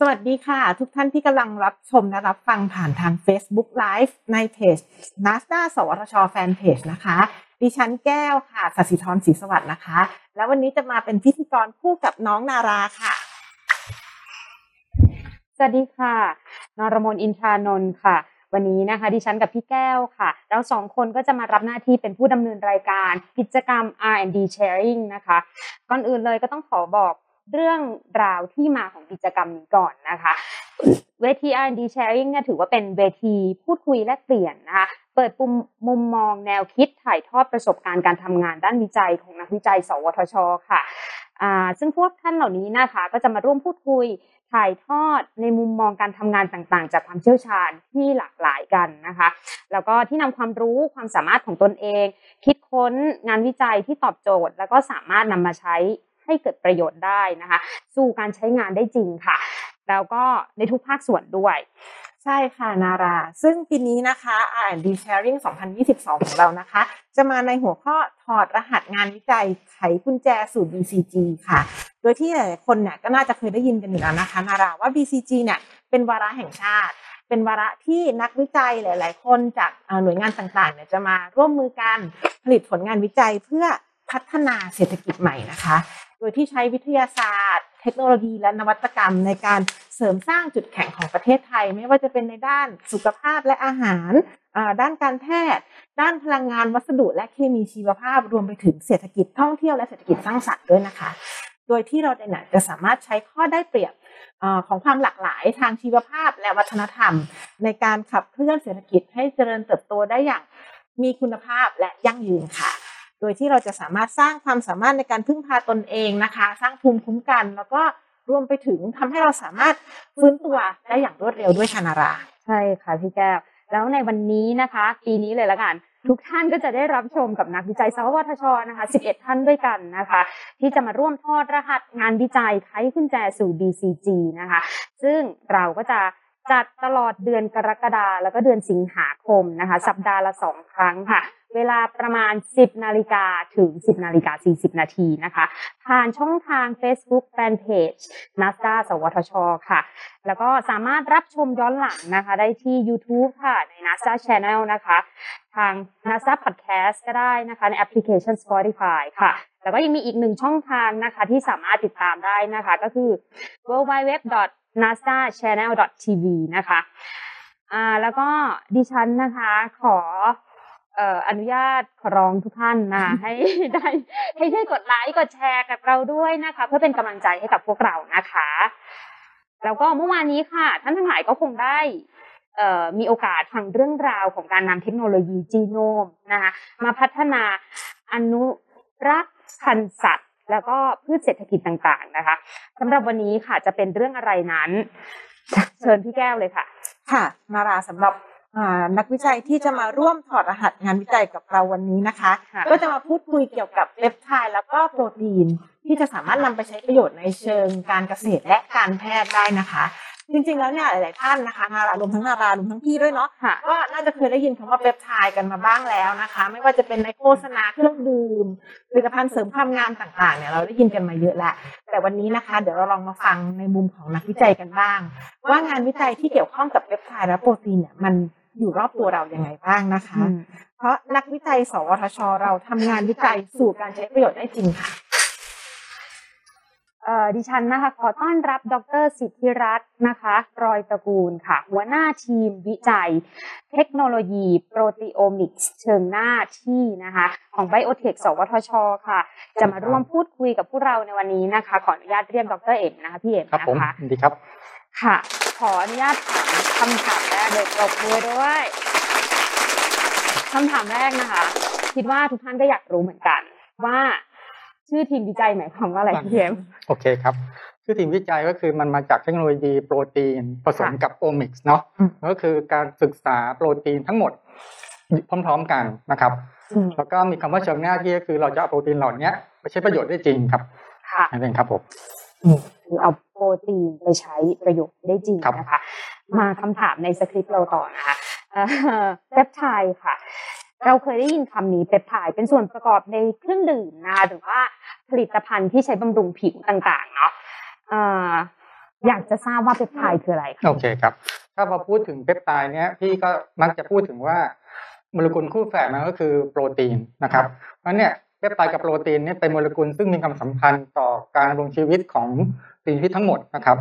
สวัสดีค่ะ ทุกท่านที่กำลังรับชมและรับฟังผ่านทาง Facebook Live ในเพจ n a s d a สวทชแฟนเพจนะคะ ดิฉันแก้วค่ะสัสิธรศรีสวัสดิ์นะคะ แล้ววันนี้จะมาเป็นพิธีกรคู่กับน้องนาราค่ะ สวัสดีค่ะ นรมนอินทรานนท์ค่ะ วันนี้นะคะ ดิฉันกับพี่แก้วค่ะ เราสองคนก็จะมารับหน้าที่เป็นผู้ดำเนินรายการ กิจกรรม R&D Sharing นะคะ ก่อนอื่นเลยก็ต้องขอบอก เรื่องราวที่มาของกิจกรรมนี้ก่อนนะคะ เวที R&D Sharing เนี่ยถือว่าเป็นเวทีพูดคุยแลกเปลี่ยนนะคะ เปิดปุ่มมุมมองแนวคิดถ่ายทอดประสบการณ์การทำงานด้านวิจัยของนักวิจัย สวทช ค่ะอ่าซึ่งพวกท่านเหล่านี้นะคะ ก็จะมาร่วมพูดคุยถ่ายทอดในมุมมองการทำงานต่างๆ จากความเชี่ยวชาญที่หลากหลายกันนะคะ แล้วก็ที่นำความรู้ความสามารถของตนเอง คิดค้นงานวิจัยที่ตอบโจทย์ แล้วก็สามารถนำมาใช้ ให้เกิดประโยชน์ได้นะคะสู่การใช้งานได้จริงค่ะ แล้วก็ในทุกภาคส่วนด้วยใช่ค่ะนารา ซึ่งปีนี้นะคะ R&D Sharing 2022 ของเรานะคะ จะมาในหัวข้อถอดรหัสงานวิจัยไขกุญแจสู่ BCG ค่ะ โดยที่หลายๆคนเนี่ยก็น่าจะเคยได้ยินกันอยู่แล้วนะคะ นาราว่า BCG เนี่ยเป็นวาระแห่งชาติ เป็นวาระที่นักวิจัยหลาย ๆ คนจากหน่วยงานต่างๆเนี่ยจะมาร่วมมือกันผลิตผลงานวิจัยเพื่อพัฒนาเศรษฐกิจใหม่นะคะ โดยที่ใช้วิทยาศาสตร์ เทคโนโลยีและนวัตกรรมในการเสริมสร้างจุดแข็งของประเทศไทย ไม่ว่าจะเป็นในด้านสุขภาพและอาหารด้านการแพทย์ ด้านพลังงานวัสดุ และเคมีชีวภาพรวมไปถึงเศรษฐกิจท่องเที่ยวและเศรษฐกิจสร้างสรรค์ด้วยนะคะ โดยที่เราเนี่ยจะสามารถใช้ข้อได้เปรียบของความหลากหลายทางชีวภาพและวัฒนธรรม ในการขับเคลื่อนเศรษฐกิจให้เจริญเติบโตได้อย่างมีคุณภาพและยั่งยืนค่ะ โดยที่เราจะสามารถสร้างความสามารถในการพึ่งพาตนเองนะคะ สร้างภูมิคุ้มกัน แล้วก็รวมไปถึงทำให้เราสามารถฟื้นตัวได้อย่างรวดเร็วด้วยค่ะนารา ใช่ค่ะพี่แก้วแล้วในวันนี้นะคะ ปีนี้เลยละกัน ทุกท่านก็จะได้รับชมกับนักวิจัยสวทชนะคะ 11 ท่านด้วยกันนะคะ ที่จะมาร่วมทอดรหัสงานวิจัยไขกุญแจสู่ BCG นะคะ ซึ่งเราก็จะจัดตลอดเดือนกรกฎาแล้วก็เดือนสิงหาคมนะคะ สัปดาห์ละสองครั้งค่ะ เวลาประมาณ 10 นาฬิกาถึง 10 นาฬิกา 40 นาทีนะคะ ผ่านช่องทาง Facebook Fanpage NASA สวทช ค่ะ แล้วก็สามารถรับชมย้อนหลังนะคะ ได้ที่ YouTube ค่ะ ใน NASA Channel นะคะ ทาง NASA Podcast ก็ได้นะคะ ในแอปพลิเคชัน Spotify ค่ะ แล้วก็ยังมีอีกหนึ่งช่องทางนะคะ ที่สามารถติดตามได้นะคะ ก็คือ www.nasa channel tv นะคะอ่าแล้วก็ดิฉันนะคะขอ อ่ออนุญาตขอร้องทุกท่านนะให้ได้ให้ช่วยกดไลค์กดแชร์กับเราด้วยนะคะ เพื่อเป็นกำลังใจให้กับพวกเรานะคะ แล้วก็เมื่อวานนี้ค่ะ ท่านทั้งหลายก็คงได้เอ่อมีโอกาสฟังเรื่องราวของการนำเทคโนโลยีจีโนมนะคะมาพัฒนาอนุรักษ์พันธุ์สัตว์ แล้วก็พืชเศรษฐกิจต่างๆนะคะสำหรับวันนี้ค่ะจะเป็นเรื่องอะไรนั้น เชิญพี่แก้วเลยค่ะ ค่ะนาราสำหรับ นักวิจัยที่จะมาร่วมถอดรหัสงานวิจัยกับเราวันนี้นะคะค่ะก็จะมาพูดคุยเกี่ยวกับเปปไทด์แล้วก็โปรตีนที่จะสามารถนำไปใช้ประโยชน์ในเชิงการเกษตรและการแพทย์ได้นะคะ จริงๆแล้วเนี่ยหลายๆท่านนะคะนารารวมทั้งนารารวมทั้งพี่ด้วยเนาะค่ะ ก็น่าจะเคยได้ยินคำว่าเปปไทด์กันมาบ้างแล้วนะคะ ไม่ว่าจะเป็นในโฆษณาเครื่องดื่มผลิตภัณฑ์เสริมความงามต่างๆเนี่ยเราได้ยินกันมาเยอะแล้วแต่วันนี้นะคะ เดี๋ยวเราลองมาฟังในมุมของนักวิจัยกันบ้าง ว่างานวิจัยที่เกี่ยวข้องกับเปปไทด์และโปรตีนเนี่ยมันอยู่รอบตัวเรายังไงบ้างนะคะ เพราะนักวิจัย สวทช เราทำงานวิจัยสู่การใช้ประโยชน์ได้จริงค่ะเอ่อ ดิฉันนะคะขอต้อนรับดรสิทธิรัตน์นะคะ รอยตระกูลค่ะ หัวหน้าทีมวิจัย เทคโนโลยีโปรตีโอมิกส์เชิงหน้าที่นะคะ ของ BIOTEC สวทช ค่ะ จะมาร่วมพูดคุยกับพวกเราในวันนี้นะคะ ขออนุญาตเรียกดรเอ็มนะคะพี่เอ็มครับนะผมคะยินดีครับ ค่ะ ขออนุญาตถามคำถามแรกเลยปรบมือด้วยคำถามแรกนะคะ คิดว่าทุกท่านก็อยากรู้เหมือนกันว่า ชื่อทีมวิจัยหมายความว่าอะไรพี่เอ็มโอเคครับ ชื่อทีมวิจัยก็คือมันมาจากเทคโนโลยีโปรตีนผสมค่ะกับ omics เนาะอืมก็คือการศึกษาโปรตีนทั้งหมดพร้อม ๆกันนะครับอืมแล้วก็มีคำว่าเชิงหน้าที่ก็คือเราจะเอาโปรตีนเหล่านี้ไปใช้ประโยชน์ได้จริงครับค่ะนั่นเองครับผมคือเอาโปรตีนไปใช้ประโยชน์ได้จริงครับนะคะ มาคำถามในสคริปต์เราต่อนะคะเอ่อเปปไทด์ค่ะ เราเคยได้ยินคำนี้เปปไทด์เป็นส่วนประกอบในเครื่องดื่มนะคะหรือว่า ผลิตภัณฑ์ที่ใช้บำรุงผิวต่างๆเนาะอยากจะทราบว่าเปปไทด์คืออะไรคะโอเคครับ ถ้าพอพูดถึงเปปไทด์เนี้ยพี่ก็มักจะพูดถึงว่าโมเลกุลคู่แฝดมันก็คือโปรตีนนะครับเพราะเนี่ยเปปไทด์กับโปรตีนเนี่ยเป็นโมเลกุลซึ่งมีความสัมพันธ์ต่อการดำรงชีวิตของสิ่งมีชีวิตทั้งหมดนะครับ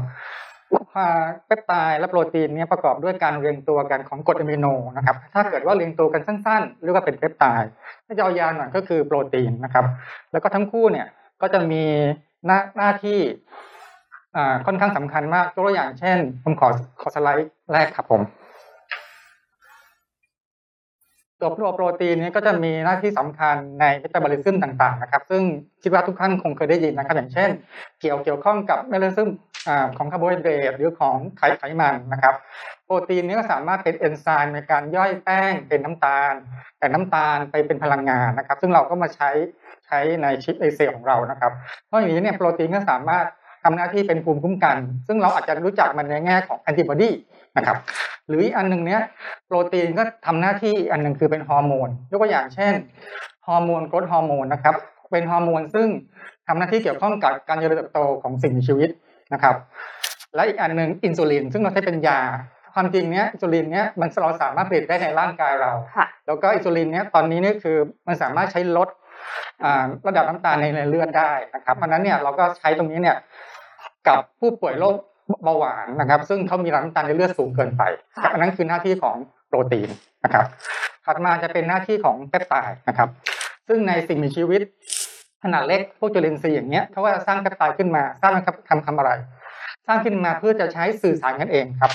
เปปไทด์และโปรตีนเนี่ยประกอบด้วยการเรียงตัวกันของกรดอะมิโนนะครับ ถ้าเกิดว่าเรียงตัวกันสั้นๆ เรียกว่าเป็นเปปไทด์ถ้ายาวๆหน่อยก็คือโปรตีนนะครับ แล้วก็ทั้งคู่เนี่ยก็จะมีหน้าหน้าที่อ่าค่อนข้างสำคัญมากตัวอย่างเช่นผมขอขอสไลด์แรกครับผม ตัวโปรตีนนี้ก็จะมีหน้าที่สำคัญในเมตาบอลิซึมต่างๆนะครับ ซึ่งคิดว่าทุกท่านคงเคยได้ยินนะครับ อย่างเช่น เกี่ยวเกี่ยวข้องกับเมตาบอลิซึมอ่าของคาร์โบไฮเดรตหรือของไขไขมันนะครับ โปรตีนนี้ก็สามารถเป็นเอนไซม์ในการย่อยแป้งเป็นน้ำตาลแต่น้ำตาลไปเป็นพลังงานนะครับ ซึ่งเราก็มาใช้ใช้ในชีวิตในเซลล์ของเรานะครับเพราะอย่างนี้เนี่ยโปรตีนก็สามารถทำหน้าที่เป็นภูมิคุ้มกัน ซึ่งเราอาจจะรู้จักมันในแง่ของแอนติบอดีนะครับหรืออีกอันหนึ่งเนี้ยโปรตีนก็ทำหน้าที่อีกอันหนึ่งคือเป็นฮอร์โมนยกตัวอย่างเช่นฮอร์โมน growth hormone นะครับเป็นฮอร์โมนซึ่งทำหน้าที่เกี่ยวข้องกับการเจริญเติบโตของสิ่งมีชีวิตนะครับ และอีกอันหนึ่งอินซูลิน ซึ่งเราใช้เป็นยาความจริงเนี้ยอินซูลินเนี้ยมันเราสามารถผลิตได้ในร่างกายเราค่ะแล้วก็อินซูลินเนี้ยตอนนี้นี่คือมันสามารถใช้ลดอ่าระดับน้ำตาลในเลือดได้นะครับเพราะฉะนั้นเนี่ยเราก็ใช้ตรงนี้เนี่ยกับผู้ป่วยโรค เบาหวานนะครับ ซึ่งเขามีระดับน้ำตาลในเลือดสูงเกินไปค่ะอันนั้นคือหน้าที่ของโปรตีนนะครับ ถัดมาจะเป็นหน้าที่ของเปปไทด์นะครับ ซึ่งในสิ่งมีชีวิตขนาดเล็กพวกจุลินทรีย์อย่างเงี้ยเขาว่าสร้างเปปไทด์ขึ้นมาสร้างนะครับทำทำอะไร สร้างขึ้นมาเพื่อจะใช้สื่อสารกันเองครับ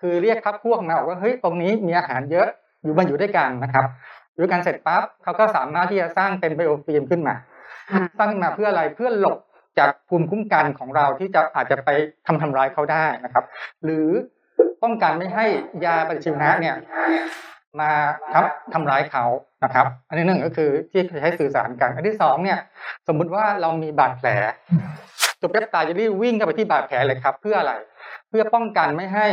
คือเรียกพักพวกมาบอกว่าเฮ้ยตรงนี้มีอาหารเยอะอยู่มันอยู่ด้วยกันนะครับอยู่ด้วยกันเสร็จปั๊บเขาก็สามารถที่จะสร้างเป็นไบโอฟิล์มขึ้นมาอ่าสร้างขึ้นมาเพื่ออะไรเพื่อหลบ จากภูมิคุ้มกันของเราที่จะอาจจะไปทำทำร้ายเขาได้นะครับ หรือป้องกันไม่ให้ยาปฏิชีวนะเนี่ยมาทำทำร้ายเขานะครับ อันนี้หนึ่งก็คือที่ใช้สื่อสารกัน อันที่สองเนี่ย สมมุติว่าเรามีบาดแผลตัวเปปไทด์จะรีบวิ่งเข้าไปที่บาดแผลเลยครับ เพื่ออะไร เพื่อป้องกันไม่ให้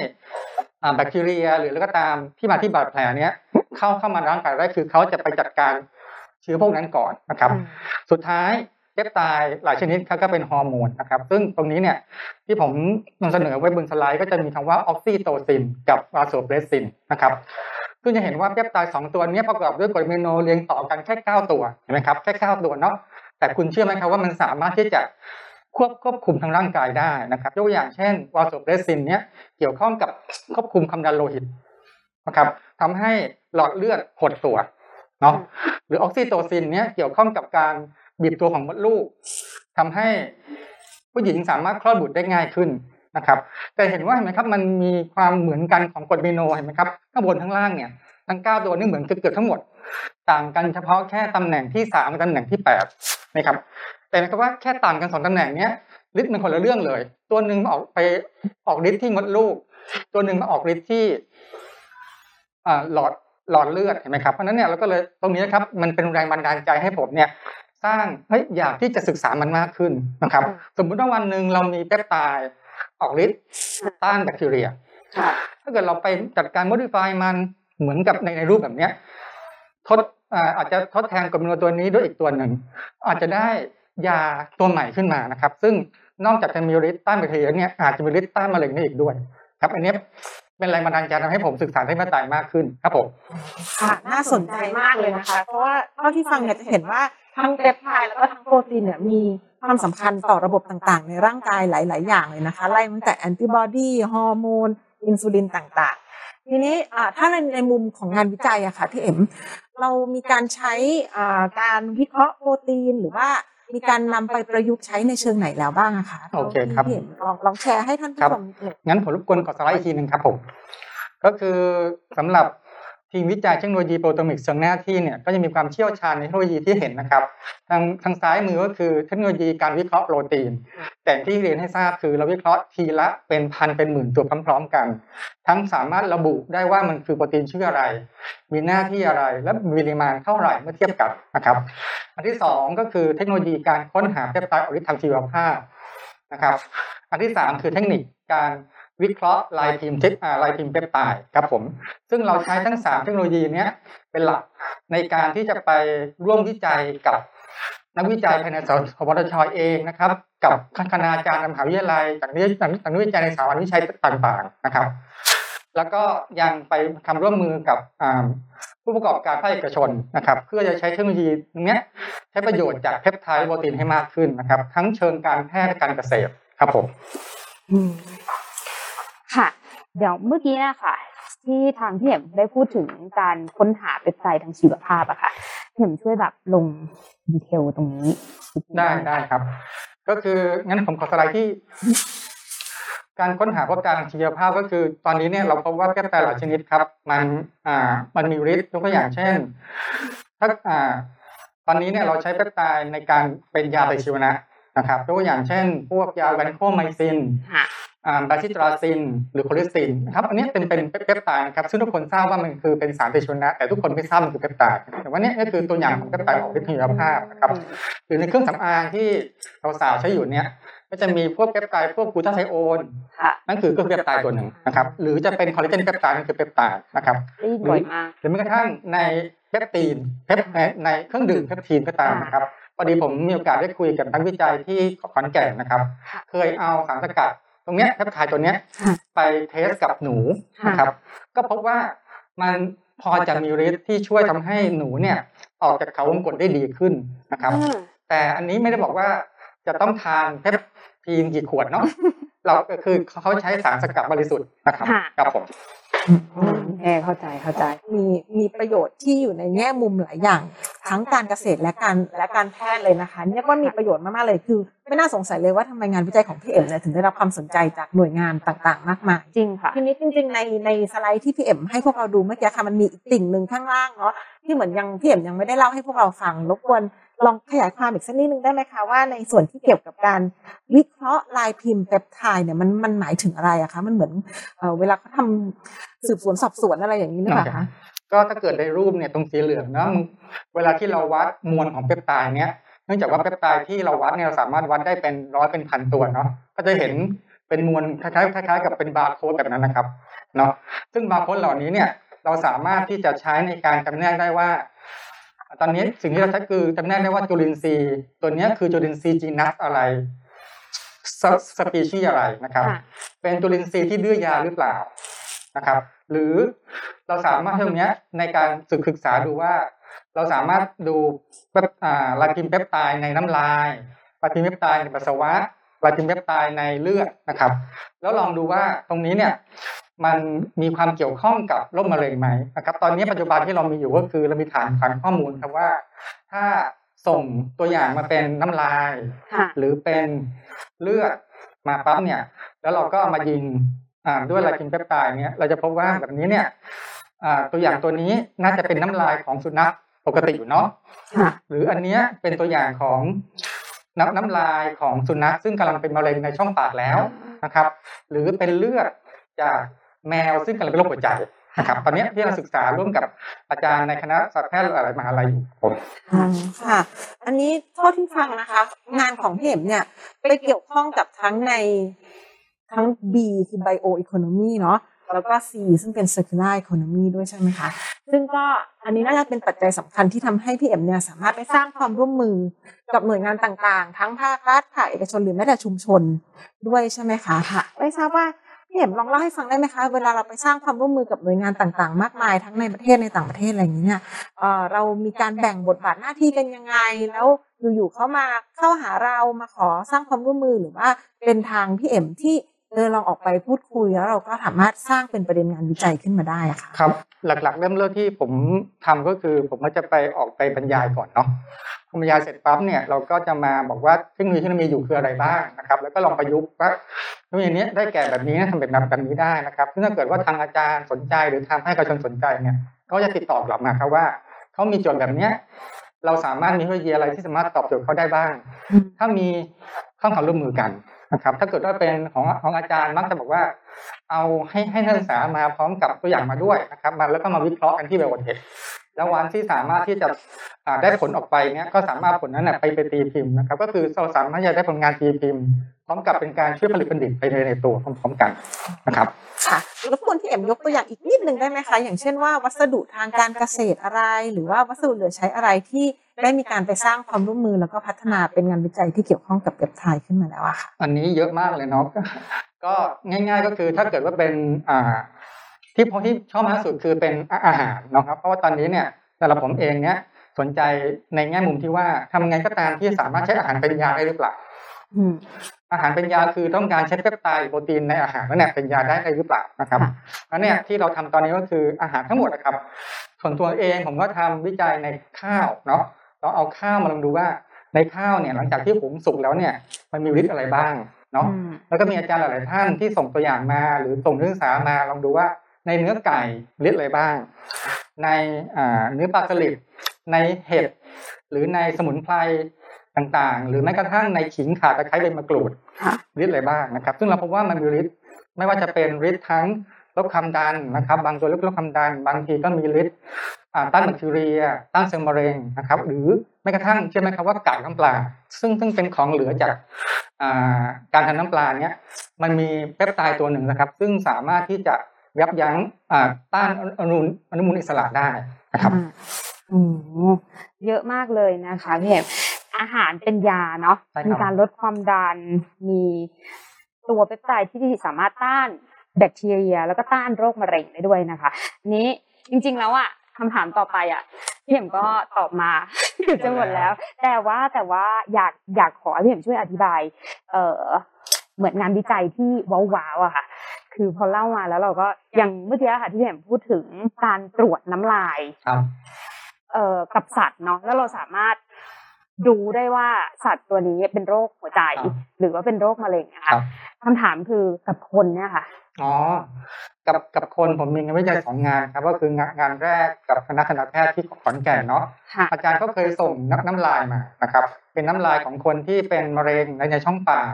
อ่าแบคทีเรีย หรืออะไรก็ตามที่มาที่บาดแผลเนี้ยเข้าเข้ามาในร่างกายได้คือเขาจะไปจัดการเชื้อพวกนั้นก่อนนะครับ สุดท้าย เปปไทด์หลายชนิดเขาก็เป็นฮอร์โมนนะครับ ซึ่งตรงนี้เนี่ยที่ผมนำเสนอไว้บนสไลด์ก็จะมีคำว่าออกซิโตซินกับวาโซเพรสซินนะครับซึ่งจะเห็นว่าเปปไทด์สองตัวเนี้ยประกอบด้วยกรดอะมิโนเรียงต่อกันแค่เก้าตัวเห็นไหมครับแค่เก้าตัวเนาะแต่คุณเชื่อไหมครับว่ามันสามารถที่จะควบควบคุมทางร่างกายได้นะครับยกตัวอย่างเช่นวาโซเพรสซินเนี้ยเกี่ยวข้องกับควบคุมความดันโลหิตนะครับทำให้หลอดเลือดหดตัวเนาะหรือออกซิโตซินเนี้ยเกี่ยวข้องกับการ บีบตัวของมดลูกทำให้ผู้หญิงสามารถคลอดบุตรได้ง่ายขึ้นนะครับ แต่เห็นว่าเห็นไหมครับมันมีความเหมือนกันของกรดอะมิโนเห็นไหมครับข้างบนข้างล่างเนี่ยทั้งเก้าตัวนี่เหมือนเกือบทั้งหมด ต่างกันเฉพาะแค่ตำแหน่งที่สามกับตำแหน่งที่แปดนะครับแต่นะครับว่าแค่ต่างกันสองตำแหน่งเนี้ยฤทธิ์มันคนละเรื่องเลย ตัวหนึ่งมาออกไปออกฤทธิ์ที่มดลูก ตัวหนึ่งมาออกฤทธิ์ที่หลอดหลอดเลือดเห็นไหมครับเพราะฉะนั้นเนี่ยเราก็เลยตรงนี้นะครับมันเป็นแรงบันดาลใจให้ผมเนี่ย สร้างเฮ้ยอยากที่จะศึกษามันมากขึ้นนะครับ สมมุติว่าวันหนึ่งเรามีเปปไทด์ออกฤทธิ์ต้านแบคทีเรียค่ะถ้าเกิดเราไปจัดการ modify มันเหมือนกับในในรูปแบบเนี้ยทดอ่าอาจจะทดแทนกรดอะมิโนตัวนี้ด้วยอีกตัวหนึ่ง อาจจะได้ยาตัวใหม่ขึ้นมานะครับ ซึ่งนอกจากจะมีฤทธิ์ต้านแบคทีเรียเนี่ยอาจจะมีฤทธิ์ต้านมะเร็งได้อีกด้วย ครับอันนี้เป็นแรงบันดาลใจทำให้ผมศึกษาที่มาตายมากขึ้นครับผมค่ะน่าสนใจมากเลยนะคะ เพราะว่าเท่าที่ฟังเนี่ยจะเห็นว่า ทั้งเปปไทด์แล้วก็ทั้งโปรตีนเนี่ยมีความสำคัญต่อระบบต่างๆ ในร่างกายหลาย ๆ อย่างเลยนะคะไล่ตั้งแต่แอนติบอดีฮอร์โมน อินซูลินต่างๆ ทีนี้อ่าถ้าในในมุมของงานวิจัยอะค่ะพี่เอ็มเรามีการใช้อ่าการวิเคราะห์โปรตีนหรือว่ามีการนำไปประยุกต์ใช้ในเชิงไหนแล้วบ้างอะคะโอเคครับพี่เอ็มลองลองแชร์ให้ท่านผู้ชมนิดหนึ่งงั้นผมรบกวนกดสไลด์อีกทีหนึ่งครับผมก็คือสำหรับ ทีมวิจัยเทคโนโลยีโปรตีโอมิกส์เชิงหน้าที่เนี่ยก็จะมีความเชี่ยวชาญในเทคโนโลยีที่เห็นนะครับ ทางทางซ้ายมือก็คือเทคโนโลยีการวิเคราะห์โปรตีน แต่ที่เรียนให้ทราบคือเราวิเคราะห์ทีละเป็นพันเป็นหมื่นตัวพร้อมๆกัน ทั้งสามารถระบุได้ว่ามันคือโปรตีนชื่ออะไร มีหน้าที่อะไรและมีปริมาณเท่าไหร่เมื่อเทียบกันนะครับ อันที่สองก็คือเทคโนโลยีการค้นหาเปปไทด์อริทางชีวภาพนะครับ อันที่สามคือเทคนิคการ วิเคราะห์ลายพิมพ์เทคอ่าลายพิมพ์เปปไทด์ครับผม ซึ่งเราใช้ทั้งสามเทคโนโลยีเนี้ยเป็นหลักในการที่จะไปร่วมวิจัยกับนักวิจัยภายในสวทชเองนะครับ กับคณาจารย์มหาวิทยาลัยจากนี้จากนักวิจัยในสถาบันวิจัยต่างๆนะครับ แล้วก็ยังไปทำร่วมมือกับผู้ประกอบการภาคเอกชนนะครับ เพื่อจะใช้เทคโนโลยีตรงนี้ใช้ประโยชน์จากเพปไทด์โปรตีนให้มากขึ้นนะครับ ทั้งเชิงการแพทย์การเกษตรครับผมค่ะ เดี๋ยวเมื่อกี้นะคะที่ทางพี่เอ็มได้พูดถึงการค้นหาเปปไทด์ทางชีวภาพอะค่ะพี่เอ็มช่วยแบบลง detail ตรงนี้ ได้ได้ครับ ก็คืองั้นผมขอสไลด์ที่ การค้นหาเปปไทด์ทางชีวภาพก็คือ ตอนนี้เนี่ยเราพบว่าเปปไทด์หลายชนิดครับ มันอ่ามันมีฤทธิ์ยกตัวอย่างเช่น ถ้าอ่า ตอนนี้เนี่ยเราใช้เปปไทด์ในการเป็นยาปฏิชีวนะนะครับยกตัวอย่างเช่น พวกยาแวนโคไมซินอ่า บาซิทราซิน หรือโคลิสตินนะครับอันนี้เป็นเป็นเปปไตด์นะครับซึ่งทุกคนทราบว่ามันคือเป็นสารปฏิชีวนะแต่ทุกคนไม่ทราบมันคือเปปไตด์แต่ว่านี่ก็คือตัวอย่างของเปปไตด์ของวิทยาภาพนะครับหรือในเครื่องสำอางที่เราสาวใช้อยู่เนี่ยก็จะมีพวกเปปไตด์พวกกลูตาไทโอนนั่นคือก็คือเปปไตด์ตัวหนึ่งนะครับหรือจะเป็นคอลลาเจนเปปไตด์นั่นคือเปปไตด์นะครับหรือหรือแม้กระทั่งในเปปตีนเพปในเครื่องดื่มเพปทีนก็ตามนะครับพอดีผมมีโอกาสได้คุยกับนักวิจัยที่ขอนแก่นนะครับ เคยเอาสารสกัดต รงเนี้ยเพปไทด์ตัวเนี้ยไปเทสกับหนูนะครับ ก็พบว่ามันพอจะมีฤทธิ์ที่ช่วยทำให้หนูเนี่ย ออกจากเขาวงกฏได้ดีขึ้นนะครับ แต่อันนี้ไม่ได้บอกว่าจะต้องทานเพปทีนกี่ขวดเนาะเราคือเขาใช้สารสกัดบริสุทธิ์นะครับครับผม แอเข้าใจเข้าใจ มีมีประโยชน์ที่อยู่ในแง่มุมหลายอย่าง ทั้งการเกษตรและการและการแพทย์เลยนะคะเรียกว่ามีประโยชน์มากๆเลยคือ ไม่น่าสงสัยเลยว่าทำไมงานวิจัยของพี่เอ็มเนี่ยถึงได้รับความสนใจจากหน่วยงานต่างๆ มากมายจริงค่ะ ทีนี้จริง ๆ ในในสไลด์ที่พี่เอ็มให้พวกเราดูเมื่อกี้ค่ะมันมีอีกติ่งหนึ่งข้างล่างเนาะที่เหมือนยังพี่เอ็มยังไม่ได้เล่าให้พวกเราฟังรบกวน ลองขยายความอีกสักนิดนึงได้ไหมคะว่าในส่วนที่เกี่ยวกับการวิเคราะห์ลายพิมพ์เปปไทด์เนี่ยมันมันหมายถึงอะไรอะคะมันเหมือนเออเวลาเขาทำสืบสวนสอบสวนอะไรอย่างนี้หรือเปล่าคะก็ถ้าเกิดในรูปเนี่ยตรงสีเหลืองเนาะเวลาที่เราวัดมวลของเปปไทด์เนี่ยเนื่องจากว่าเปปไทด์ที่เราวัดเนี่ยเราสามารถวัดได้เป็นร้อยเป็นพันตัวเนาะก็จะเห็นเป็นมวลคล้ายๆคล้ายๆกับเป็นบาร์โค้ดแบบนั้นนะครับเนาะซึ่งบาร์โค้ดเหล่านี้เนี่ยเราสามารถที่จะใช้ในการจำแนกได้ว่า ตอนนี้สิ่งที่เราใช้คือจำแนกได้ว่าจุลินทรีย์ตัวนี้คือจุลินทรีย์ genus อะไรสปีชีส์อะไรนะครับ เป็นจุลินทรีย์ที่ดื้อยาหรือเปล่านะครับ หรือเราสามารถตรงนี้ในการศึกษาดูว่า เราสามารถดูลาตินเปปไตด์ในน้ำลายลาตินเปปไตด์ในปัสสาวะลาตินเปปไตด์ในเลือดนะครับ แล้วลองดูว่าตรงนี้เนี่ย มันมีความเกี่ยวข้องกับโรคมะเร็งไหมนะครับ ตอนนี้ปัจจุบันที่เรามีอยู่ก็คือเรามีฐานฐานข้อมูลครับว่า ถ้าส่งตัวอย่างมาเป็นน้ำลาย หรือเป็นเลือดมาปั๊บเนี่ย แล้วเราก็มายิงด้วยลากินเปปไตด์เนี่ยเราจะพบว่าแบบนี้เนี่ยตัวอย่างตัวนี้น่าจะเป็นน้ำลายของสุนัขปกติอยู่เนาะหรืออันนี้เป็นตัวอย่างของน้ำน้ำลายของสุนัขซึ่งกำลังเป็นมะเร็งในช่องปากแล้วนะครับ หรือเป็นเลือดจาก แมวซึ่งกำลังเป็นโรคหัวใจนะครับตอนนี้ที่เราศึกษาร่วมกับอาจารย์ในคณะสัตวแพทย์อะไรมหาลัยอยู่ผมค่ะ อันนี้เท่าที่ฟังนะคะ งานของพี่เห็มเนี่ยไปเกี่ยวข้องกับทั้งในทั้ง B คือ bio economy เนาะแล้วก็ C ซึ่งเป็น circular economy ด้วยใช่ไหมคะ ซึ่งก็อันนี้น่าจะเป็นปัจจัยสำคัญที่ทำให้พี่เอ็มเนี่ยสามารถไปสร้างความร่วมมือกับหน่วยงานต่างๆ ทั้งภาครัฐภาคเอกชนหรือแม้แต่ชุมชนด้วยใช่ไหมคะ ค่ะ ไม่ทราบว่า พี่เห็มลองเล่าให้ฟังได้ไหมคะเวลาเราไปสร้างความร่วมมือกับหน่วยงานต่างๆ มากมายทั้งในประเทศในต่างประเทศอะไรอย่างนี้เนี่ยเรามีการแบ่งบทบาทหน้าที่กันยังไง แล้วอยู่ๆเขามาเข้าหาเรามาขอสร้างความร่วมมือหรือว่าเป็นทางพี่เอ็มที่ เออลองออกไปพูดคุยแล้วเราก็สามารถสร้างเป็นประเด็นงานวิจัยขึ้นมาได้ค่ะครับ หลักๆ เริ่มเริ่มที่ผมทำก็คือ ผมก็จะไปออกไปบรรยายก่อนเนาะบรรยายเสร็จปั๊บเนี่ยเราก็จะมาบอกว่าเทคโนโลยีที่เรามีอยู่คืออะไรบ้างนะครับ แล้วก็ลองประยุกต์ว่าเทคโนโลยีนี้ได้แก่แบบนี้ทำแบบแบบนี้ได้นะครับซึ่งถ้าเกิดว่าทางอาจารย์สนใจหรือทำให้ประชาชนสนใจเนี่ยก็จะติดต่อกลับมาครับว่าเขามีโจทย์แบบเนี้ยเราสามารถมีเทคโนโลยีอะไรที่สามารถตอบโจทย์เขาได้บ้าง ถ้ามีข้อความร่วมมือกัน นะครับ ถ้าเกิดว่าเป็นของของอาจารย์มักจะบอกว่า เอาให้ให้นักศึกษามาพร้อมกับตัวอย่างมาด้วยนะครับมาแล้วก็มาวิเคราะห์กันที่เบลวันเทแล้ววันที่สามารถที่จะได้ผลออกไปเนี้ยก็สามารถผลนั้นไปไปตีพิมพ์นะครับ ก็คือเราสามารถจะได้ผลงานตีพิมพ์ พร้อมกับเป็นการช่วยผลิตบัณฑิตไปในในตัวพร้อมๆกันนะครับค่ะรบกวนที่เอ็มยกตัวอย่างอีกนิดหนึ่งได้ไหมคะอย่างเช่นว่าวัสดุทางการเกษตรอะไร หรือว่าวัสดุเหลือใช้อะไรที่ ได้มีการไปสร้างความร่วมมือแล้วก็พัฒนาเป็นงานวิจัยที่เกี่ยวข้องกับเปปไทด์ขึ้นมาแล้วอะค่ะอันนี้เยอะมากเลยเนาะก็ง่าย ๆ ก็คือถ้าเกิดว่าเป็นอ่าที่ผมที่ชอบมากที่สุดคือเป็นอาหารเนาะครับ เพราะว่าตอนนี้เนี่ยสำหรับผมเองเนี่ยสนใจในแง่มุมที่ว่าทำไงก็ตามที่สามารถใช้อาหารเป็นยาได้หรือเปล่าอืมอาหารเป็นยาคือต้องการใช้เปปไทด์โปรตีนในอาหารนั่นแหละเป็นยาได้หรือเปล่านะครับค่ะแล้วเนี่ยที่เราทำตอนนี้ก็คืออาหารทั้งหมดนะครับ ส่วนตัวเองผมก็ทำวิจัยในข้าวเนาะ เราเอาข้าวมาลองดูว่าในข้าวเนี่ยหลังจากที่หุงสุกแล้วเนี่ยมันมีฤทธิ์อะไรบ้างเนาะอืมแล้วก็มีอาจารย์หลาย ๆ ท่านที่ส่งตัวอย่างมาหรือส่งนักศึกษามาลองดูว่าในเนื้อไก่ฤทธิ์อะไรบ้าง ในอ่าเนื้อปลาสลิดในเห็ดหรือในสมุนไพรต่างๆ หรือแม้กระทั่งในขิงข่าตะไคร้ใบมะกรูดค่ะฤทธิ์อะไรบ้างนะครับ ซึ่งเราพบว่ามันมีฤทธิ์ไม่ว่าจะเป็นฤทธิ์ทั้งลดความดันนะครับ บางตัวลดความดัน บางทีก็มีฤทธิ์อ่า ต้านแบคทีเรีย ต้านเซลล์มะเร็งนะครับ หรือแม้กระทั่งเชื่อไหมครับว่ากากน้ำปลา ซึ่งซึ่งเป็นของเหลือจากอ่าการทำน้ำปลาเนี้ยมันมีเปปไทด์ตัวหนึ่งนะครับ ซึ่งสามารถที่จะยับยั้งอ่าต้านอนุอนุมูลอิสระได้นะครับอ่าอืมเยอะมากเลยนะคะพี่เอกอาหารเป็นยาเนาะใช่ครับมีการลดความดัน มีตัวเปปไทด์ที่สามารถต้านแบคทีเรีย แล้วก็ต้านโรคมะเร็งได้ด้วยนะคะอันนี้จริงๆแล้วอะ คำถามต่อไปอะพี่เอ็มก็ตอบมาเกือบจะหมดแล้ว แต่ว่าแต่ว่าอยากอยากขอให้พี่เอ็มช่วยอธิบาย เอ่อเหมือนงานวิจัยที่ว้าวๆอะค่ะ คือพอเล่ามาแล้วเราก็อย่างเมื่อกี้ค่ะที่พี่เอ็มพูดถึงการตรวจน้ำลายครับเอ่อกับสัตว์เนาะแล้วเราสามารถดูได้ว่าสัตว์ตัวนี้เป็นโรคหัวใจครับหรือว่าเป็นโรคมะเร็งนะครัคะบคำถามคือกับคนเนี่ยค่ะ อ๋อ กับกับคนผมมีงานวิจัยสองงานครับก็คืองานงานแรกกับคณะคณะแพทย์ที่ขอนแก่นเนาะค่ะอาจารย์ก็เคยส่งน้ำน้ำลายมานะครับ เป็นน้ำลายของคนที่เป็นมะเร็งในในช่องปาก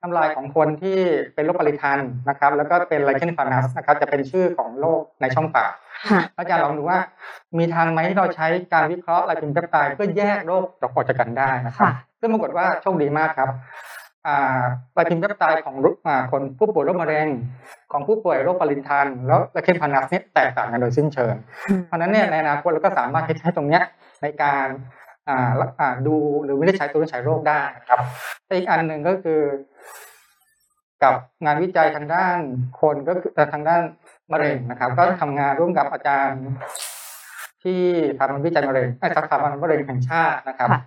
น้ำลายของคนที่เป็นโรคปริทันนะครับ แล้วก็เป็นไลเคนฟานัสนะครับ จะเป็นชื่อของโรคในช่องปากค่ะอาจารย์ลองดูว่า มีทางไหมที่เราใช้การวิเคราะห์ลายเป็นเปปไทด์เพื่อแยกโรคออกจากกันได้นะครับค่ะซึ่งปรากฏว่าโชคดีมากครับ อ่าลายพิมพ์เปปไทด์ของรุอ่าคนผู้ป่วยโรคมะเร็งของผู้ป่วยโรคปรินทันแล้วไลเคนฟานัสเนี่ยแตกต่างกันโดยสิ้นเชิง เพราะฉะนั้นเนี่ยในอนาคตเราก็สามารถใช้ตรงเนี้ยในการอ่ารักอ่าดูหรือวินิจฉัยตัววินิจฉัยโรคได้นะครับแต่อีกอันหนึ่งก็คือ กับงานวิจัยทางด้านคนก็คือเอ่อทางด้านมะเร็งนะครับ ก็ทำงานร่วมกับอาจารย์ ที่ทำวิจัยมะเร็งไอ้สถาบันมะเร็งแห่งชาตินะครับค่ะ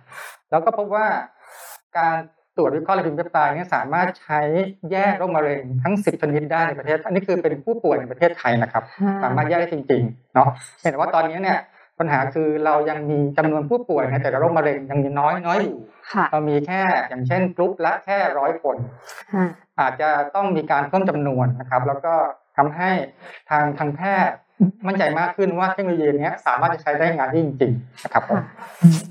แล้วก็พบว่าการ ตรวจวิเคราะห์ลายพิมพ์เปปไทด์เนี่ยสามารถใช้แยกโรคมะเร็งทั้ง 10 ชนิดได้ในประเทศ อันนี้คือเป็นผู้ป่วยในประเทศไทยนะครับ สามารถแยกได้จริงๆเนาะเห็นแต่ว่าตอนนี้เนี่ยปัญหาคือเรายังมีจำนวนผู้ป่วยในแต่ละโรคมะเร็งยังมีน้อยน้อยอยู่ค่ะเรามีแค่อย่างเช่นกลุ่มละแค่ร้อยคนค่ะอาจจะต้องมีการเพิ่มจำนวนนะครับ แล้วก็ทำให้ทางทางแพทย์ มั่นใจมากขึ้นว่าเทคโนโลยีเนี้ยสามารถจะใช้ได้งานได้จริงๆนะครับผม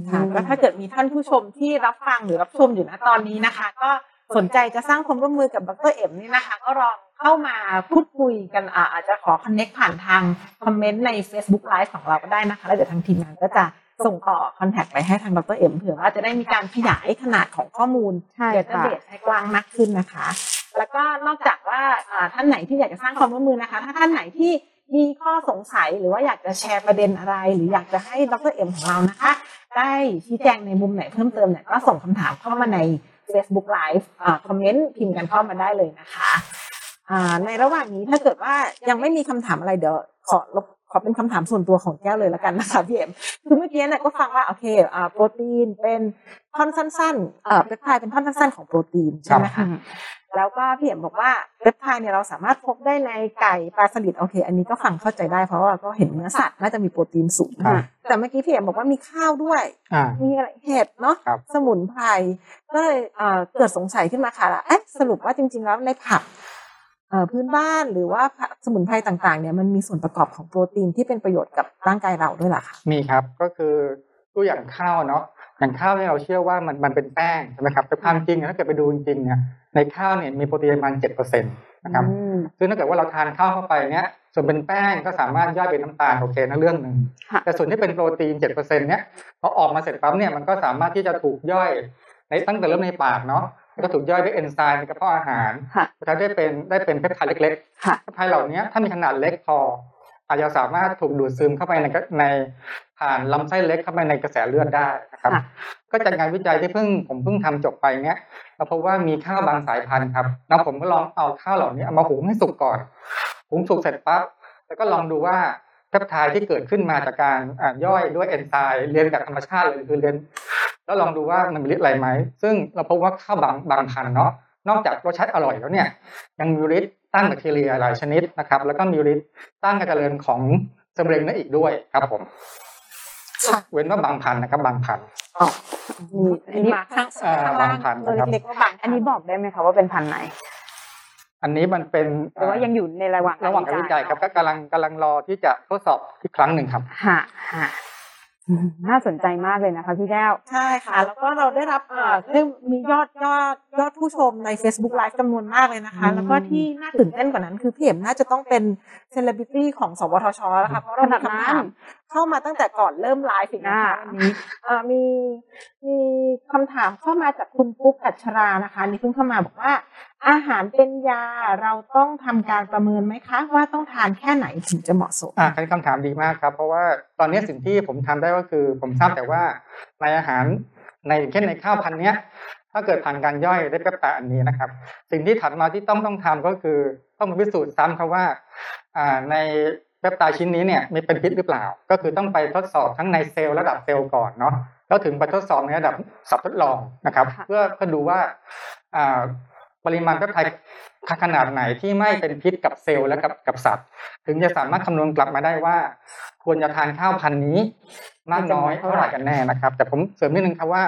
ค่ะแล้วถ้าเกิดมีท่านผู้ชมที่รับฟังหรือรับชมอยู่ณตอนนี้นะคะ ก็สนใจจะสร้างความร่วมมือกับดรเอ็มนี่นะคะ ก็ลองเข้ามาพูดคุยกันอ่าอาจจะขอคอนเน็กผ่านทางคอมเมนต์ใน Facebook Live ของเราก็ได้นะคะ แล้วเดี๋ยวทางทีมงานก็จะส่งต่อคอนแทคไปให้ทางดรเอ็มเผื่อว่าจะได้มีการขยายขนาดของข้อมูลใช่เดต้าค่ะเบสให้กว้างมากขึ้นนะคะ แล้วก็นอกจากว่าอ่าท่านไหนที่อยากจะสร้างความร่วมมือนะคะ ถ้าท่านไหนที่ มีข้อสงสัยหรือว่าอยากจะแชร์ประเด็นอะไร หรืออยากจะให้ดรเอ็มของเรานะคะ ได้ชี้แจงในมุมไหนเพิ่มเติมเนี่ยก็ส่งคำถามเข้ามาใน Facebook Live คอมเมนต์พิมพ์กันเข้ามาได้เลยนะคะในระหว่างนี้ถ้าเกิดว่ายังไม่มีคำถามอะไรเดี๋ยวขอรบ ขอเป็นคำถามส่วนตัวของแก้วเลยแล้วกันนะคะพี่เอ็มคือเมื่อกี้เนี่ยก็ฟังว่าโอเคอ่าโปรตีนเป็นท่อนสั้นๆเอ่อเปปไทด์เป็นท่อนสั้นๆของโปรตีนใช่ไหมคะแล้วก็พี่เอ็มบอกว่าเปปไทด์เนี่ยเราสามารถพบได้ในไก่ปลาสลิดโอเค อันนี้ก็ฟังเข้าใจได้เพราะว่าก็เห็นเนื้อสัตว์น่าจะมีโปรตีนสูงครับแต่เมื่อกี้พี่เอ็มบอกว่ามีข้าวด้วยอ่ามีอะไรเห็ดเนาะครับสมุนไพรก็เลยเอ่อเกิดสงสัยขึ้นมาค่ะเอ๊ะสรุปว่าจริง ๆ แล้วในผักเอ่อ พื้นบ้านหรือว่าผักสมุนไพรต่างๆเนี่ยมันมีส่วนประกอบของโปรตีนที่เป็นประโยชน์กับร่างกายเราด้วยเหรอคะมีครับก็คือตัวอย่างข้าวเนาะอย่างข้าวเนี่ยเราเชื่อว่ามันมันเป็นแป้งใช่ไหมครับแต่ความจริงเนี่ยถ้าเกิดไปดูจริงๆเนี่ยในข้าวเนี่ยมีโปรตีนประมาณเจ็ดเปอร์เซ็นต์นะครับอืมซึ่งถ้าเกิดว่าเราทานข้าวเข้าไปเนี่ยส่วนเป็นแป้งก็สามารถย่อยเป็นน้ำตาลโอเคนะเรื่องหนึ่งค่ะแต่ส่วนที่เป็นโปรตีนเจ็ดเปอร์เซ็นต์เนี่ยพอออกมาเสร็จปั๊บเนี่ยมันก็สามารถที่จะถูกย่อยในตั้งแต่เริ่มในปากเนาะแล้ว ก็ถูกย่อยด้วยเอนไซม์ในกระเพาะอาหารค่ะจะได้เป็นได้เป็นเพปไทด์เล็กๆค่ะเพปไทด์เหล่านี้ถ้ามีขนาดเล็กพออาจจะสามารถถูกดูดซึมเข้าไปในในภผ่านลำไส้เล็กเข้าไปในกระแสเลือดได้นะครับค่ะก็จากงานวิจัยที่เพิ่งผมเพิ่งทำจบไปเนี้ยเราพบว่ามีข้าวบางสายพันธุ์ครับแล้วผมก็ลองเอาข้าวเหล่านี้เอามาหุงให้สุกก่อนหุงสุกเสร็จปั๊บแล้วก็ลองดูว่าแปปไทด์ที่เกิดขึ้นมาจากการอ่าย่อยด้วยเอนไซม์เรียนจากธรรมชาติเลยคือเรียน แล้วลองดูว่ามันมีฤทธิ์อะไรไหม ซึ่งเราพบว่าข้าวบางบางพันธุ์เนาะนอกจากรสชาติอร่อยแล้วเนี่ยยังมีฤทธิ์ต้านแบคทีเรียหลายชนิดนะครับ แล้วก็มีฤทธิ์ต้านการเจริญของเซลล์มะเร็งนั่นอีกด้วยครับผมค่ะเว้นว่าบางพันธุ์นะครับ บางพันธุ์อ๋อมีอันนี้มาข้างอ่าข้างล่างบางพันธุ์ตัวนะครับเล็กๆว่าบางอันนี้บอกได้ไหมคะว่าเป็นพันธุ์ไหนอันนี้มันเป็นหรือว่ายังอยู่ในระหว่างระหว่างการวิจัยครับก็กำลังกำลังรอที่จะทดสอบอีกครั้งหนึ่งครับฮะฮะอืม น่าสนใจมากเลยนะคะพี่แก้ว ใช่ค่ะ แล้วก็เราได้รับเอ่อได้มียอดยอดยอดผู้ชมใน Facebook Live จำนวนมากเลยนะคะอืมแล้วก็ที่น่าตื่นเต้นกว่านั้นคือพี่เอ็มน่าจะต้องเป็นเซเลบริตี้ของสวทชแล้วค่ะ เพราะเรามีคำถามเข้ามาตั้งแต่ก่อนเริ่มไลฟ์อีกนะคะวันนี้เอ่อมีมีคำถามเข้ามาจากคุณปุ๊กอัชรานะคะนี่เพิ่งเข้ามาบอกว่า อาหารเป็นยาเราต้องทำการประเมินไหมคะ ว่าต้องทานแค่ไหนถึงจะเหมาะสมอ่าเป็นคำถามดีมากครับ เพราะว่าตอนนี้สิ่งที่ผมทำได้ก็คือ ผมทราบแต่ว่าในอาหารในอย่างเช่นในข้าวพันธุ์เนี้ย ถ้าเกิดผ่านการย่อยได้แปปไตด์อันนี้นะครับ สิ่งที่ถัดมาที่ต้องต้องทำก็คือ ต้องมาพิสูจน์ซ้ำครับว่าอ่าในแปปไตด์ชิ้นนี้เนี่ยมีเป็นพิษหรือเปล่า ก็คือต้องไปทดสอบทั้งในเซลล์ระดับเซลล์ก่อนเนาะแล้วถึงไปทดสอบในระดับสัตว์ทดลองนะครับค่ะเพื่อเพื่อดูว่าอ่า ปริมาณแปปไทด์ขนาดไหนที่ไม่เป็นพิษกับเซลล์และกับกับสัตว์ ถึงจะสามารถคำนวณกลับมาได้ว่า ควรจะทานข้าวพันนี้ มากน้อยเท่าไหร่กันแน่นะครับ แต่ผมเสริมนิดนึงครับว่า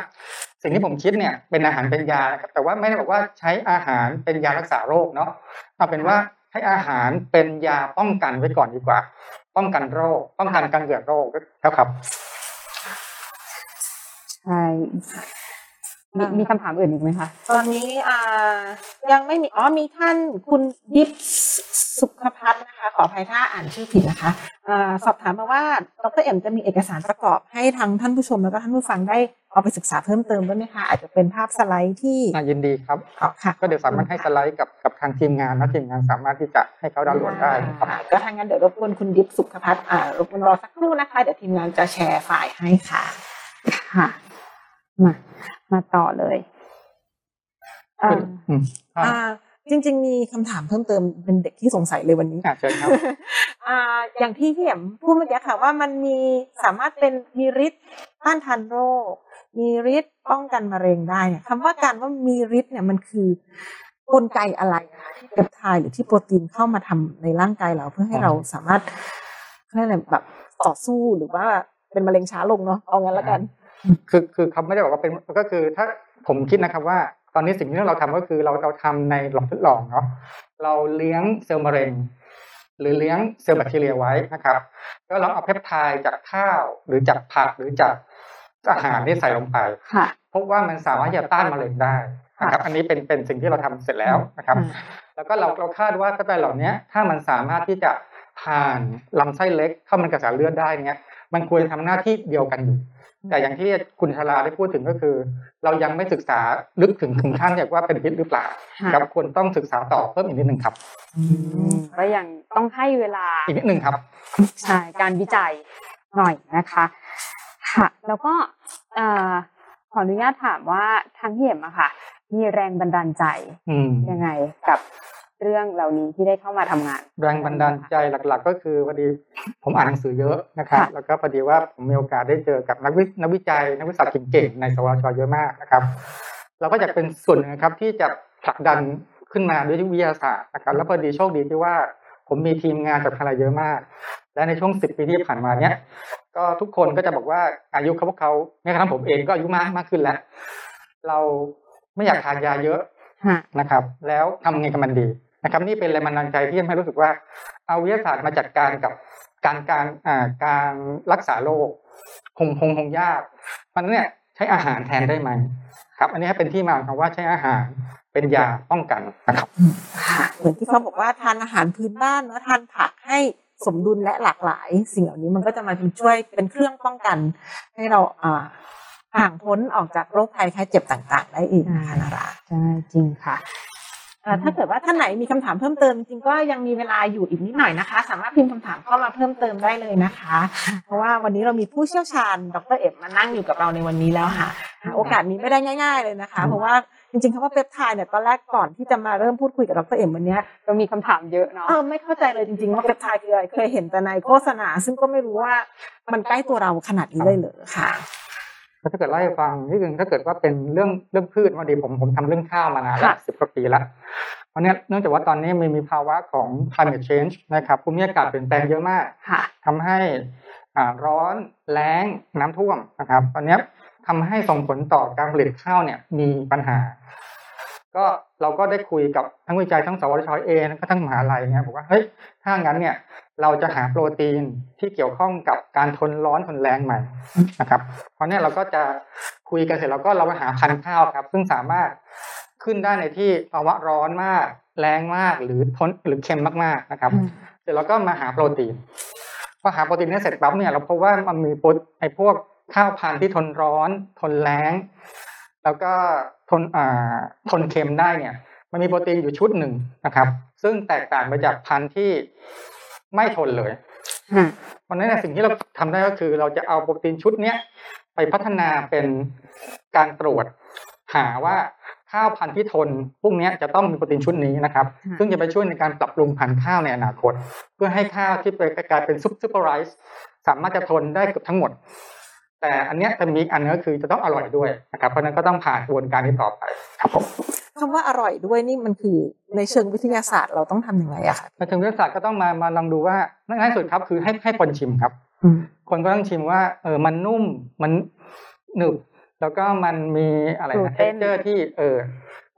สิ่งที่ผมคิดเนี่ยเป็นอาหารเป็นยานะครับแต่ว่าไม่ได้บอกว่าใช้อาหารเป็นยารักษาโรคเนาะเอาเป็นว่าใช้อาหารเป็นยาป้องกันไว้ก่อนดีกว่า ป้องกันโรค ป้องกันการเกิดโรคครับครับใช่ มีมีคำถามอื่นอีกไหมคะ ตอนนี้อ่ายังไม่มีอ๋อมีท่านคุณดิฟสุขพัฒน์นะคะ ขออภัยถ้าอ่านชื่อผิดนะคะอ่าสอบถามมาว่าดรเอ็มจะมีเอกสารประกอบให้ทั้งท่านผู้ชมแล้วก็ท่านผู้ฟังได้เอาไปศึกษาเพิ่มเติมด้วยไหมคะ อาจจะเป็นภาพสไลด์ที่น่ายินดีครับอ๋อค่ะก็เดี๋ยวสามารถให้สไลด์กับกับทางทีมงานนะทีมงานสามารถที่จะให้เขาดาวน์โหลดได้ครับอ่าก็ทางนั้นเดี๋ยวรบกวนคุณดิฟสุขพัฒน์อ่ารบกวนรอสักครู่นะคะ เดี๋ยวทีมงานจะแชร์ไฟล์ให้ค่ะ ค่ะมามาต่อเลยเอ่ออืมอ่าอ่าจริง ๆ มีคำถามเพิ่มเติมเป็นเด็กที่สงสัยเลยวันนี้อ่าเชิญครับอ่าอย่างที่พี่เอ็มพูดเมื่อกี้ค่ะว่ามันมีสามารถเป็นมีฤทธิ์ต้านทานโรค มีฤทธิ์ป้องกันมะเร็งได้เนี่ยคำว่าการว่ามีฤทธิ์เนี่ยมันคือกลไกอะไรคะที่เปปไทด์หรือที่โปรตีนเข้ามาทำในร่างกายเราเพื่อให้เราสามารถเขาเรียกอะไรแบบต่อสู้หรือว่าเป็นมะเร็งช้าลงเนาะเอางั้นแล้วกัน คือคือเขาไม่ได้บอกว่าเป็นก็คือ ถ้าผมคิดนะครับว่าตอนนี้สิ่งที่เราทำก็คือเราเราทำในหลอดทดลองเนาะเราเลี้ยงเซลล์มะเร็ง หรือเลี้ยงเซลล์แบคทีเรียไว้นะครับแล้วเราเอาเพปไทด์จากข้าวหรือจากผักหรือจากอาหารที่ใส่ลงไปค่ะพบว่ามันสามารถจะต้านมะเร็งได้นะครับอันนี้เป็นเป็นสิ่งที่เราทำเสร็จแล้วนะครับ แล้วก็เราเราคาดว่าถ้าไปเหล่านี้ถ้ามันสามารถที่จะผ่านลำไส้เล็กเข้ามันกระแสเลือดได้เนี่ยมันควรทำหน้าที่เดียวกันอยู่ แต่อย่างที่คุณชลาได้พูดถึงก็คือ เรายังไม่ศึกษาลึกถึงถึงขั้นแบบว่าเป็นพิษหรือเปล่าค่ะครับควรต้องศึกษาต่อเพิ่มอีกนิดหนึ่งครับก็ยังต้องให้เวลาอีกนิดหนึ่งครับใช่การวิจัยหน่อยนะคะค่ะแล้วก็เอ่อขออนุญาตถามว่าทางพี่เอ็มอะค่ะ มีแรงบันดาลใจอืมยังไงกับ เรื่องเหล่านี้ที่ได้เข้ามาทำงาน แรงบันดาลใจหลัก ๆ ก็คือพอดีผมอ่านหนังสือเยอะนะครับค่ะแล้วก็พอดีว่าผมมีโอกาสได้เจอกับนักวินักวิจัย นักวิชาการเก่งๆในสวชเยอะมากนะครับ เราก็จะเป็นส่วนหนึ่งนะครับที่จะผลักดันขึ้นมาด้วยวิทยาศาสตร์นะครับแล้วพอดีโชคดีที่ว่าผมมีทีมงานจากอะไรเยอะมาก และในช่วงสิบปีที่ผ่านมาเนี้ยก็ทุกคนก็จะบอกว่าอายุเขาพวกเขาแม้กระทั่งผมเองก็อายุมากมากขึ้นแล้ว เราไม่อยากทานยาเยอะค่ะนะครับ แล้วทำไงกับมันดี นะครับนี่เป็นแรงบันดาลใจที่ทำให้รู้สึกว่า เอาวิทยาศาสตร์มาจัดการกับการการอ่าการรักษาโรคคงคงคงยากมันเนี่ยใช้อาหารแทนได้ไหมครับ อันนี้เป็นที่มาของคำว่าใช้อาหารเป็นยาป้องกันนะครับค่ะเหมือนที่เขาบอกว่าทานอาหารพื้นบ้านเนอะทานผักให้สมดุลและหลากหลาย สิ่งเหล่านี้มันก็จะมาเป็นช่วยเป็นเครื่องป้องกัน ให้เราอ่าห่างพ้นออกจากโรคภัยไข้เจ็บต่างๆ ได้อีกนะคะนาราใช่จริงค่ะเอ่อ ถ้าเกิดว่าท่านไหนมีคำถามเพิ่มเติมจริงๆก็ยังมีเวลาอยู่อีกนิดหน่อยนะคะ สามารถพิมพ์คำถามเข้ามาเพิ่มเติมได้เลยนะคะ เพราะว่าวันนี้เรามีผู้เชี่ยวชาญ ดรเอ็มมานั่งอยู่กับเราในวันนี้แล้วค่ะหาโอกาสนี้ไม่ได้ง่าย ๆ เลยนะคะ เพราะว่าจริงๆคำว่าเปปไทด์เนี่ยตอนแรกก่อนที่จะมาเริ่มพูดคุยกับดรเอ็มวันเนี้ยเรามีคำถามเยอะเนาะเออไม่เข้าใจเลยจริงๆว่าเปปไทด์คืออะไรเคยเห็นแต่ในโฆษณา ซึ่งก็ไม่รู้ว่ามันใกล้ตัวเราขนาดนี้เลยเหรอค่ะ ถ้าเกิดเล่าให้ฟังนิดนึงถ้าเกิดว่าเป็นเรื่องเรื่องพืชวันดีผมผมทำเรื่องข้าวมานานแล้วค่ะสิบกว่าปีแล้วเพราะเนี้ยเนื่องจากว่าตอนนี้มีมีภาวะของ climate change นะครับภูมิอากาศเปลี่ยนแปลงเยอะมากค่ะทำให้อ่าร้อนแล้งน้ำท่วมนะครับ ตอนเนี้ยทำให้ส่งผลต่อการผลิตข้าวเนี่ยมีปัญหา ก็ เราก็ได้คุยกับทั้งวิจัยทั้งสวทชเองก็ทั้งมหาลัยเนี่ยบอกว่าเฮ้ยถ้างั้นเนี่ยเราจะหาโปรตีนที่เกี่ยวข้องกับการทนร้อนทนแรงใหม่นะครับ เพราะเนี่ยเราก็จะคุยกันเสร็จแล้วก็เราไปหาพันธุ์ข้าวครับ ซึ่งสามารถขึ้นได้ในที่ภาวะร้อนมาก แรงมากหรือทนหรือเค็มมากๆนะครับ เสร็จแล้วก็มาหาโปรตีนพอหาโปรตีนเนี่ยเสร็จปั๊บเนี่ยเราพบว่ามันมีโปรไอพวกข้าวพันธุ์ที่ทนร้อน ทนแรงแล้วก็ ทนอ่าทนเค็มได้เนี่ย มันมีโปรตีนอยู่ชุดหนึ่งนะครับ ซึ่งแตกต่างไปจากพันธุ์ที่ไม่ทนเลยอืมเพราะฉะนั้นเนยสิ่งที่เราทำได้ก็คือ เราจะเอาโปรตีนชุดเนี้ยไปพัฒนาเป็นการตรวจหาว่าข้าวพันธุ์ที่ทนพวกเนี้ยจะต้องมีโปรตีนชุดนี้นะครับค่ะซึ่งจะไปช่วยในการปรับปรุงพันธุ์ข้าวในอนาคต เพื่อให้ข้าวที่ไปกลายเป็นซุปซูเปอร์ไรซ์สามารถจะทนได้เกือบทั้งหมด แต่อันเนี้ยจะมีอีกอันนึงก็คือจะต้องอร่อยด้วยนะครับเพราะฉะนั้นก็ต้องผ่านกระบวนการนี้ต่อไปครับผมคำว่าอร่อยด้วยนี่มันคือในเชิงวิทยาศาสตร์เราต้องทำอย่างไรอะคะในเชิงวิทยาศาสตร์ก็ต้องมามาลองดูว่าง่ายที่สุดครับคือให้ให้คนชิมครับคนก็ต้องชิมว่าเออมันนุ่มมันหนึบแล้วก็มันมีอะไร glutinous texture ที่เออ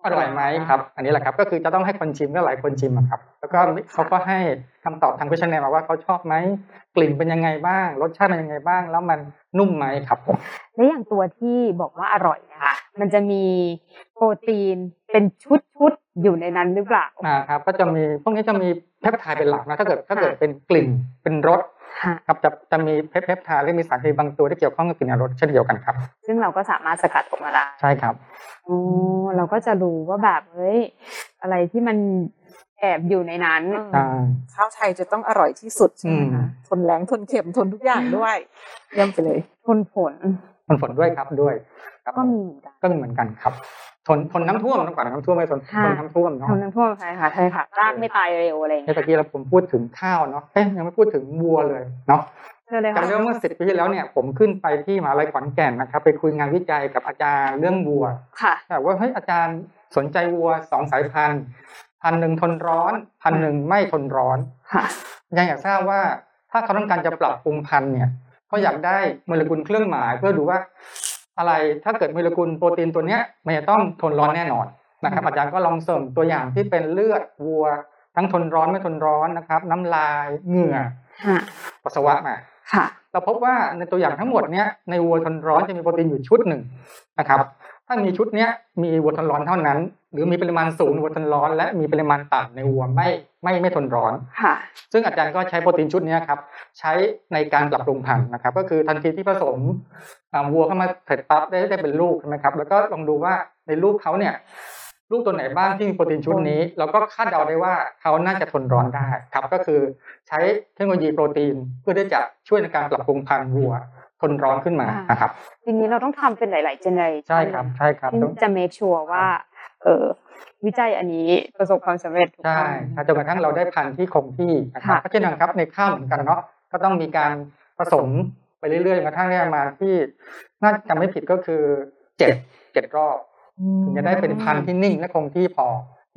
อร่อยไหมครับ อันนี้แหละครับ ก็คือจะต้องให้คนชิมก็หลายคนชิมอะครับ แล้วก็เขาก็ให้คำตอบทางพิชแนลมาว่าเขาชอบไหมกลิ่นเป็นยังไงบ้าง รสชาติเป็นยังไงบ้าง แล้วมันนุ่มไหมครับผมและอย่างตัวที่บอกว่าอร่อยนะคะมันจะมีโปรตีนเป็นชุดๆอยู่ในนั้นหรือเปล่าอ่าครับ ก็จะมีพวกนี้จะมีเพปไทด์เป็นหลักนะถ้าเกิดถ้าเกิดเป็นกลิ่นเป็นรส ค่ะครับจะจะมีเพปเพปไทด์และมีสารเคมีบางตัวที่เกี่ยวข้องกับกลิ่นและรสเช่นเดียวกันครับ ซึ่งเราก็สามารถสกัดออกมาได้ใช่ครับอ๋อเราก็จะรู้ว่าแบบเฮ้ยอะไรที่มันแอบอยู่ในนั้นใช่ข้าวไทยจะต้องอร่อยที่สุดใช่ไหมอืคะมทนแรงทนเค็มทนทุกอย่างด้วยเยี่ยมไปเลย ทนฝนมันฝนด้วยครับด้วยครับก็มีเหมือนกันก็มีเหมือนกันครับ ทนทนน้ำท่วมน้ำก่อนน้ำท่วมไม่ทนค่ะทนน้ำท่วมเนาะทนน้ำท่วมใช่ค่ะใช่ค่ะรากไม่ตายเร็วอะไรอย่างเมื่เงี้อยกี้เราผมพูดถึงข้าวเนาะเอ๊ะยังไม่พูดถึงวัวเลยเนาะเชิญเลยค่ะจำได้ว่าเมื่อสิบปีที่แล้วเนี่ยผมขึ้นไปที่มหาลัยขอนแก่นนะครับ ไปคุยงานวิจัยกับอาจารย์เรื่องวัวค่ะแต่ว่าเฮ้ยอาจารย์สนใจวัวสองสายพันธุ์พันธุ์หนึ่งทนร้อนพันธุ์หนึ่งไม่ทนร้อนค่ะยังอยากทราบว่าถ้าเขาต้องการจะปรับปรุงพันธุ์เนี่ยเขาอยากได้โมเลกุลเครื่องหมายเพื่อดูว่า อะไรถ้าเกิดโมเลกุลโปรตีนตัวเนี้ยมันจะต้องทนร้อนแน่นอนนะครับอาจารย์ก็ลองส่งตัวอย่างที่เป็นเลือดวัว ทั้งทนร้อนไม่ทนร้อนนะครับ น้ำลายเหงื่อค่ะปัสสาวะมาค่ะเราพบว่าในตัวอย่างทั้งหมดเนี้ยในวัวทนร้อนจะมีโปรตีนอยู่ชุดหนึ่งนะครับ ถ้ามีชุดเนี้ยมีวัวทนร้อนเท่านั้น หรือมีปริมาณสูงในวัวทนร้อน และมีปริมาณต่ำในวัวไม่ไม่ไม่ทนร้อนค่ะ ซึ่งอาจารย์ก็ใช้โปรตีนชุดเนี้ยครับใช้ในการปรับปรุงพันธุ์นะครับ ก็คือทันทีที่ผสมอ่าวัวเข้ามาเสร็จปั๊บได้ได้เป็นลูกใช่ไหมครับแล้วก็ลองดูว่าในลูกเขาเนี่ยลูกตัวไหนบ้างที่มีโปรตีนชุดนี้แล้วก็คาดเดาได้ว่าเขาน่าจะทนร้อนได้ครับ ก็คือใช้เทคโนโลยีโปรตีนเพื่อที่จะช่วยในการปรับปรุงพันธุ์วัว ทนร้อนขึ้นมานะครับทีนี้เราต้องทำเป็นหลายๆเจเนอเรชันใช่ครับใช่ครับที่ต้องจะ make sure ว่าเออวิจัยอันนี้ประสบความสำเร็จถูกใช่ต้องครับจนกระทั่งเราได้พันธุ์ที่คงที่นะครับค่ะก็เช่นกันครับในข้าวเหมือนกันเนาะก็ต้องมีการผสมไปเรื่อยๆจนกระทั่งได้มาที่น่าจะไม่ผิดก็คือเจ็ดเจ็ดรอบถึงจะได้เป็นพันธุ์ที่นิ่งและคงที่พอ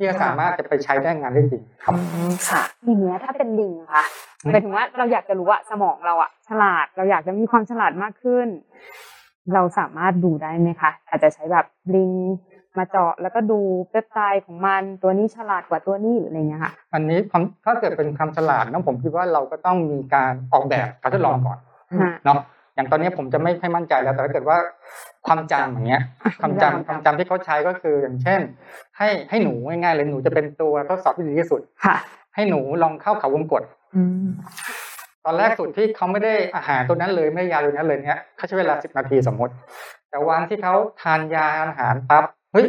ที่จะสามารถจะไปใช้ได้งานได้จริงครับอืมค่ะทีเนี้ยถ้าเป็นลิงค่ะอืมหมายถึงว่าเราอยากจะรู้ว่าสมองเราอะฉลาด เราอยากจะมีความฉลาดมากขึ้น เราสามารถดูได้ไหมคะอาจจะใช้แบบลิงมาเจาะแล้วก็ดูเปปไทด์ของมันตัวนี้ฉลาดกว่าตัวนี้หรืออะไรเงี้ยค่ะ อันนี้ความถ้าเกิดเป็นความฉลาดนะผมคิดว่าเราก็ต้องมีการออกแบบการทดลองก่อนฮะเนาะ อย่างตอนนี้ผมจะไม่ค่อยมั่นใจแล้วแต่ถ้าเกิดว่าความจำอย่างเงี้ย ความจำความจำที่เขาใช้ก็คืออย่างเช่น ให้ให้หนูง่ายๆเลยหนูจะเป็นตัวทดสอบที่ดีที่สุดค่ะ ให้หนูลองเข้าเขาวงกตอืมตอนแรกสุดที่เขาไม่ได้อาหารตัวนั้นเลยไม่ได้ยาตัวนั้นเลยเนี้ยเขาใช้เวลาสิบนาทีสมมติ แต่วันที่เขาทานยาอาหารปั๊บเฮ้ย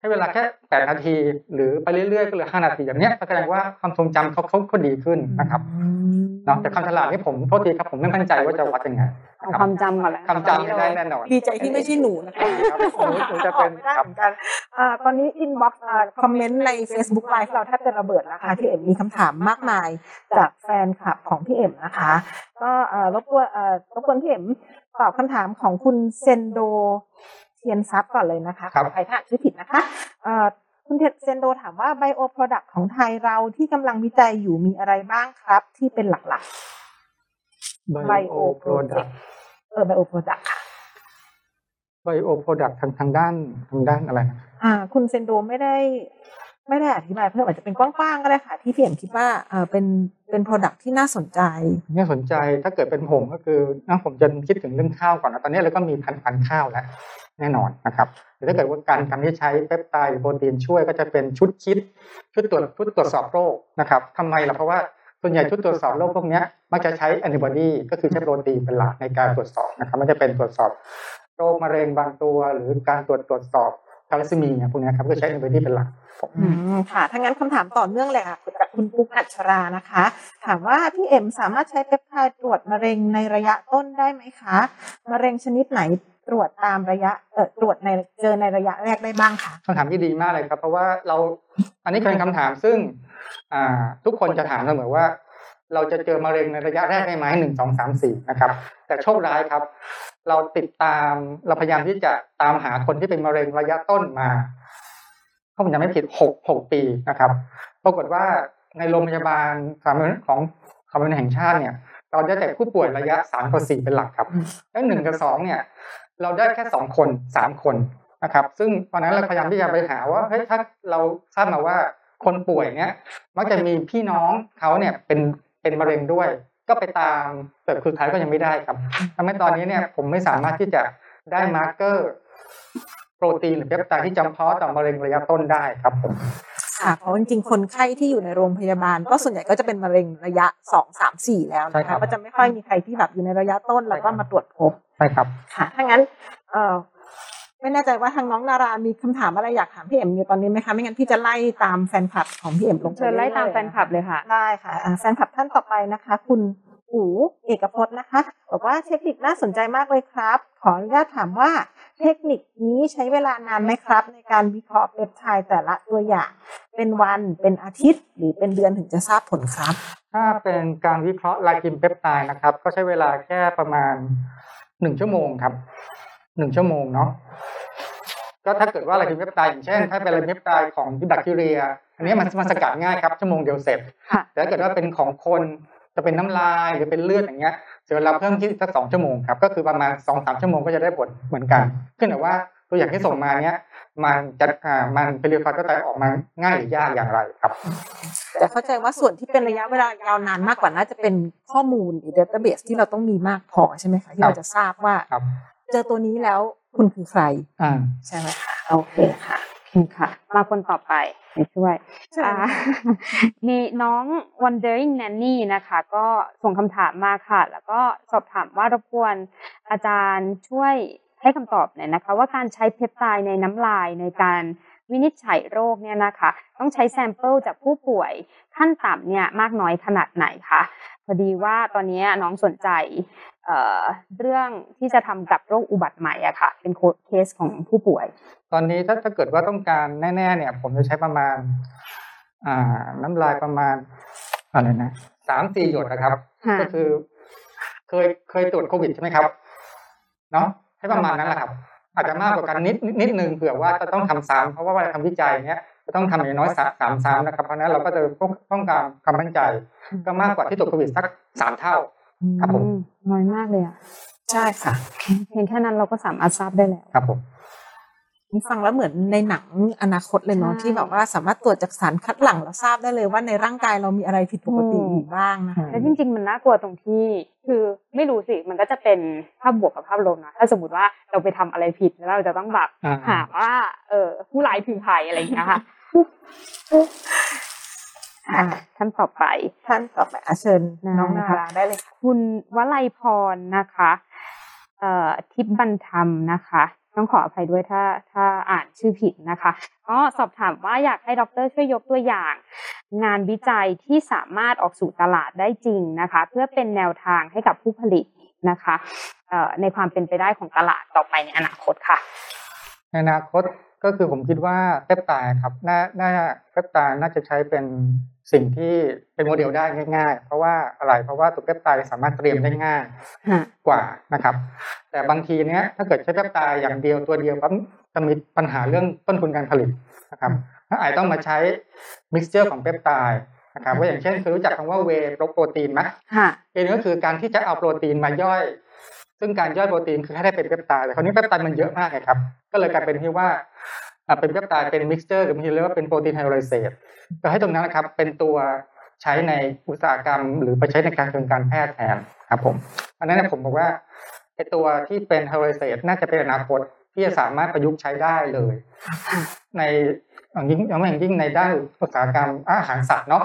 ให้เวลาแค่แปดนาที หรือไปเรื่อยๆก็เหลือห้านาทีอย่างเนี้ยก็แสดงว่าความทรงจำเขาเขาเขาดีขึ้นนะครับเนาะแต่ความฉลาดนี่ผมโทษทีครับผมไม่มั่นใจว่าจะวัดยังไงเอาความจำก่อนแล้วความจำไม่ได้แน่นอนดีใจที่ไม่ใช่หนูนะคะครับหนูหนูจะเป็นไม่ได้ครับเหมือนกันอ่าตอนนี้ inbox คอมเมนต์ใน Facebook Live เราแทบจะระเบิดแล้วค่ะพี่เอ็มมีคำถามมากมายจากแฟนคลับของพี่เอ็มนะคะ ก็เอ่อรบกวนเอ่อรบกวนพี่เอ็มตอบคำถามของคุณเซนโด เทียนซับก่อนเลยนะคะครับขออภัยถ้าอ่านชื่อผิดนะคะเอ่อคุณเซนโดถามว่า bio product ของไทยเราที่กำลังวิจัยอยู่มีอะไรบ้างครับ ที่เป็นหลักๆ Bio Product เออ bio product ค่ะ Bio Product ทางทางด้านทางด้านอะไรนะอ่า คุณเซนโดไม่ได้ ไม่ได้อธิบายเพิ่มอาจจะเป็นกว้างๆก็ได้ค่ะ ที่พี่เอ็มคิดว่าเออเป็นเป็น product ที่น่าสนใจเนี่ยสนใจถ้าเกิดเป็นผมก็คือนะผมจะคิดถึงเรื่องข้าวก่อนนะตอนนี้เราก็มีพันธุ์พันธุ์ข้าวแล้วแน่นอนนะครับหรือถ้าเกิดว่าการการที่ใช้เปปไตด์หรือโปรตีนช่วยก็จะเป็นชุด kit ชุดตรวจชุดตรวจสอบโรคนะครับทำไมล่ะเพราะว่าส่วนใหญ่ชุดตรวจสอบโรคพวกนี้มักจะใช้แอนติบอดีก็คือใช้โปรตีนเป็นหลักในการตรวจสอบนะครับมันจะเป็นตรวจสอบโรคมะเร็งบางตัว หรือการตรวจตรวจสอบ ทาลัสซีเมียพวกเนี้ยครับก็ใช้แอนติบอดีเป็นหลักอืมค่ะถ้างั้นคำถามต่อเนื่องเลยค่ะจากคุณปุ๊กอัชรานะคะ ถามว่าพี่เอ็มสามารถใช้เปปไทด์ตรวจมะเร็งในระยะต้นได้ไหมคะมะเร็งชนิดไหนตรวจตามระยะเอ่อตรวจในเจอในระยะแรกได้บ้างคะคำถามที่ดีมากเลยครับ เพราะว่าเราอันนี้เป็นคำถามซึ่งอ่าทุกคนจะถามเสมอว่า เราจะเจอมะเร็งในระยะแรกได้ไหมหนึ่งสองสามสี่นะครับ แต่โชคร้ายครับ เราติดตามเราพยายามที่จะตามหาคนที่เป็นมะเร็งระยะต้นมาถ้าผมจำไม่ผิดหกหกปีนะครับปรากฏว่าในโรงพยาบาลสามัญของสามัญแห่งชาติเนี่ย เราได้แต่ผู้ป่วยระยะสามกับสี่เป็นหลักครับแล้วหนึ่งกับสองเนี่ย เราได้แค่สองคนสามคนนะครับ ซึ่งตอนนั้นเราพยายามที่จะไปหาว่าเฮ้ยถ้าเราทราบมาว่าคนป่วยเนี่ยมักจะมีพี่น้องเขาเนี่ยเป็นเป็นมะเร็งด้วย ก็ไปตามแต่สุดท้ายก็ยังไม่ได้ครับทำให้ตอนนี้เนี่ยผมไม่สามารถที่จะได้ marker โปรตีนหรือเปปไทด์ที่จำเพาะต่อมะเร็งระยะต้นได้ครับผมค่ะเพราะจริงๆ คนไข้ที่อยู่ในโรงพยาบาล ก็ส่วนใหญ่ก็จะเป็นมะเร็งระยะสองสามสี่แล้วใช่นะครัคะบก็จะไม่ค่อยมีใครที่แบบอยู่ในระยะต้นแล้วก็มาตรวจพบใช่ครับค่ะถ้างั้นเอ่อ ไม่แน่ใจว่าทางน้องนารามีคำถามอะไรอยากถามพี่เอ็มอยู่ตอนนี้ไหมคะ ไม่งั้นพี่จะไล่ตามแฟนคลับของพี่เอ็มลงไปเชิญไล่ตามรื่อยๆแฟนคลับเลยค่ะได้ค่ะอ่าแฟนคลับท่านต่อไปนะคะ คุณอู๋เอกพจน์นะคะบอกว่าเทคนิคน่าสนใจมากเลยครับ ขออนุญาตถามว่าเทคนิคนี้ใช้เวลานานไหมครับ ในการวิเคราะห์เปปไทด์แต่ละตัวอย่าง เป็นวันเป็นอาทิตย์ หรือเป็นเดือนถึงจะทราบผลครับ ถ้าเป็นการวิเคราะห์ลายกินเปปไทด์นะครับ ก็ใช้เวลาแค่ประมาณหนึ่งชั่วโมงครับ หนึ่งชั่วโมงเนาะก็ถ้าเกิดว่าลายกินเปปไทด์อย่างเช่น ถ้าเป็นลายกินเปปไทด์ของแบคทีเรีย อันนี้มันมันสกัดง่ายครับชั่วโมงเดียวเสร็จค่ะแต่ถ้าเกิดว่าเป็นของคนจะเป็นน้ำลายหรือเป็นเลือดอย่างเงี้ยเสียเวลาเพิ่มที่สักสองชั่วโมงครับก็คือประมาณสองสามชั่วโมงก็จะได้ผลเหมือนกัน ขึ้นแต่ว่าตัวอย่างที่ส่งมาเนี้ยมันจะอ่ามันเป็นเรียลไฟล์ก็จะออกมาง่ายหรือยากอย่างไรครับแต่เข้าใจว่าส่วนที่เป็นระยะเวลายาวนานมากกว่าน่าจะเป็นข้อมูลหรือ database ที่เราต้องมีมากพอใช่ไหมคะที่เราจะทราบว่าครับ เจอตัวนี้แล้วคุณคือใครอ่าใช่ไหมคะโอเคค่ะโอเคค่ะ มาคนต่อไปไปช่วยเชิญอ่ามีน้อง Wondering Nanny นะคะ ก็ส่งคำถามมาค่ะ แล้วก็สอบถามว่ารบกวนอาจารย์ช่วยให้คำตอบหน่อยนะคะ ว่าการใช้เพปไทด์ในน้ำลายในการ วินิจฉัยโรคเนี่ยนะคะ ต้องใช้ sample จากผู้ป่วยขั้นต่ำเนี่ยมากน้อยขนาดไหนคะพอดีว่าตอนนี้น้องสนใจเอ่อเรื่องที่จะทำกับโรคอุบัติใหม่อะค่ะ เป็นเคสของผู้ป่วย ตอนนี้ถ้าถ้าเกิดว่าต้องการแน่ ๆ เนี่ย ผมจะใช้ประมาณอ่าน้ำลายประมาณอะไรนะสามสี่หยดนะครับค่ะก็คือ เคยเคยตรวจโควิดใช่ไหมครับเนาะให้ประมาณนั้นแหละครับ อาจจะมากกว่ากันนิดนิดนิดนึงเผื่อว่าจะต้องทำซ้ำเพราะว่าเวลาทำวิจัยเนี้ยจะต้องทำอย่างน้อยสามสามซ้ำนะครับเพราะฉะนั้นเราก็จะต้องต้องการความมั่นใจ ก็มากกว่าที่ตรวจโควิดสักสามเท่าครับผมอืน้อยมากเลยอะใช่ค่ะเพียงแค่นั้นเราก็สามารถทราบได้แล้วครับผมนี่ ฟังแล้วเหมือนในหนังอนาคตเลยเนาะใช่ที่แบบว่าสามารถตรวจจากสารคัดหลั่งแล้วทราบได้เลยว่าในร่างกายเรามีอะไรผิดปกติอืมอยู่บ้างนะคะแล้วจริง ๆ มันน่ากลัวตรงที่ คือไม่รู้สิมันก็จะเป็นภาพบวกกับภาพลบนะถ้าสมมติว่าเราไปทำอะไรผิดแล้วเราจะต้องแบบอ่าหาว่า เออผู้ร้ายคือใครอะไรอย่างเงี้ยค่ะอะท่านต่อไป ท่านต่อไปอาเชิญได้น้องนาค่ะราได้เลยค่ะคุณวลัยพรนะคะ เอ่อทิพย์บรรธรรมนะคะส ต้องขออภัยด้วยถ้าถ้าอ่านชื่อผิดนะคะ ก็สอบถามว่าอยากให้ดรช่วยยกตัวอย่าง งานวิจัยที่สามารถออกสู่ตลาดได้จริงนะคะ เพื่อเป็นแนวทางให้กับผู้ผลิตนะคะในความเป็นไปได้ของตลาดต่อไปในอนาคตค่ะ ในอนาคต ก็คือผมคิดว่าเปปไตด์ครับน่าน่าเปปไตด์น่าจะใช้เป็นสิ่งที่เป็นโมเดลได้ง่าย ๆ เพราะว่าอะไรเพราะว่าตัวเปปไตด์สามารถเตรียมได้ง่ายกว่านะครับ แต่บางทีเนี้ยถ้าเกิดใช้เปปไตด์อย่างเดียวตัวเดียวปั๊บจะมีปัญหาเรื่องต้นทุนการผลิตนะครับถ้าอาจต้องมาใช้ mixture ของเปปไตด์นะครับว่าอย่างเช่นคือรู้จักคำว่า whey protein ไหมเวก็คือการที่จะเอาโปรตีนมาย่อย ซึ่งการย่อยโปรตีนคือให้ได้เป็นเปปไตด์แต่คราวนี้เปปไตด์มันเยอะมากไงครับ ก็เลยกลายเป็นที่ว่าเป็นเปปไตด์เป็น mixture หรือบางทีเรียกว่าเป็น protein hydrolysate ก็ให้ตรงนั้นนะครับ เป็นตัวใช้ในอุตสาหกรรม หรือไปใช้ในการเชิงการแพทย์แทนครับผมอันนั้นผมบอกว่าไอตัวที่เป็น hydrolysate น่าจะเป็นอนาคตที่จะสามารถประยุกต์ใช้ได้เลย ในอย่างยิ่งอย่างยิ่งในด้านอุตสาหกรรมอาหารสัตว์เนาะ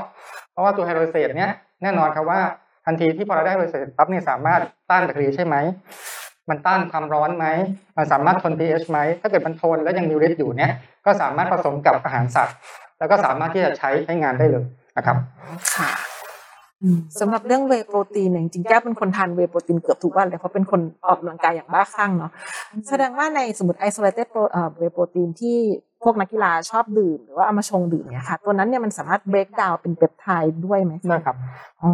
เพราะว่าตัว hydrolysate เนี้ยแน่นอนครับว่า ทันทีที่พอเราได้ hydrolysate ปั๊บเนี่ยสามารถต้านแบคทีเรียใช่ไหมมันต้านความร้อนไหมมันสามารถทน pH ไหม ถ้าเกิดมันทนแล้วยังมีฤทธิ์อยู่เนี้ยก็สามารถผสมกับอาหารสัตว์ แล้วก็สามารถที่จะใช้ใช้งานได้เลยนะครับ ค่ะสำหรับเรื่องเวโปรตีนเนี่ยจริงๆแก้เป็นคนทานเวโปรตีนเกือบทุกวันเลยเพราะเป็นคนออกกำลังกายอย่างบ้าคลั่งเนาะ แสดงว่าในสมมติ isolate whey protein ที่ พวกนักกีฬาชอบดื่มหรือว่าเอามาชงดื่มเนี่ยค่ะ ตัวนั้นเนี่ยมันสามารถ break down เป็นเปปไทด์ด้วยไหมได้ครับอ๋อ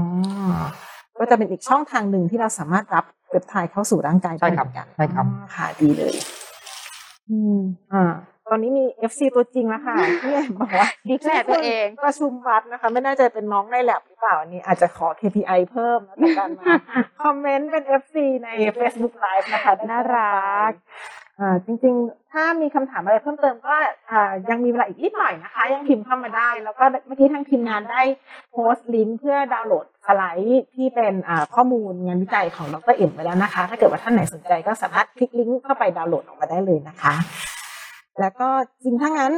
ก็จะเป็นอีกช่องทางหนึ่งที่เราสามารถรับเปปไทด์เข้าสู่ร่างกายได้เหมือนกันใช่ครับค่ะดีเลย อืมอ่าตอนนี้มี FC ตัวจริงแล้วค่ะที่บอกว่า declare ตัวเองประชุมวัดนะคะ ไม่น่าจะเป็นน้องในแลบหรือเปล่าอันนี้อาจจะขอ KPI เพิ่มในการมา comment เป็น FC ใน Facebook Live นะคะ น่ารักอ่า จริงๆ ถ้ามีคำถามอะไรเพิ่มเติมก็อ่ายังมีเวลาอีกนิดหน่อยนะคะ ยังพิมพ์เข้ามาได้ แล้วก็เมื่อกี้ทางทีมงานได้โพสต์ลิงก์เพื่อดาวน์โหลดสไลด์ที่เป็นอ่าข้อมูลงานวิจัยของดรเอ็มไปแล้วนะคะ ถ้าเกิดว่าท่านไหนสนใจก็สามารถคลิกลิงก์เข้าไปดาวน์โหลดออกมาได้เลยนะคะ แล้วก็จริงถ้างั้น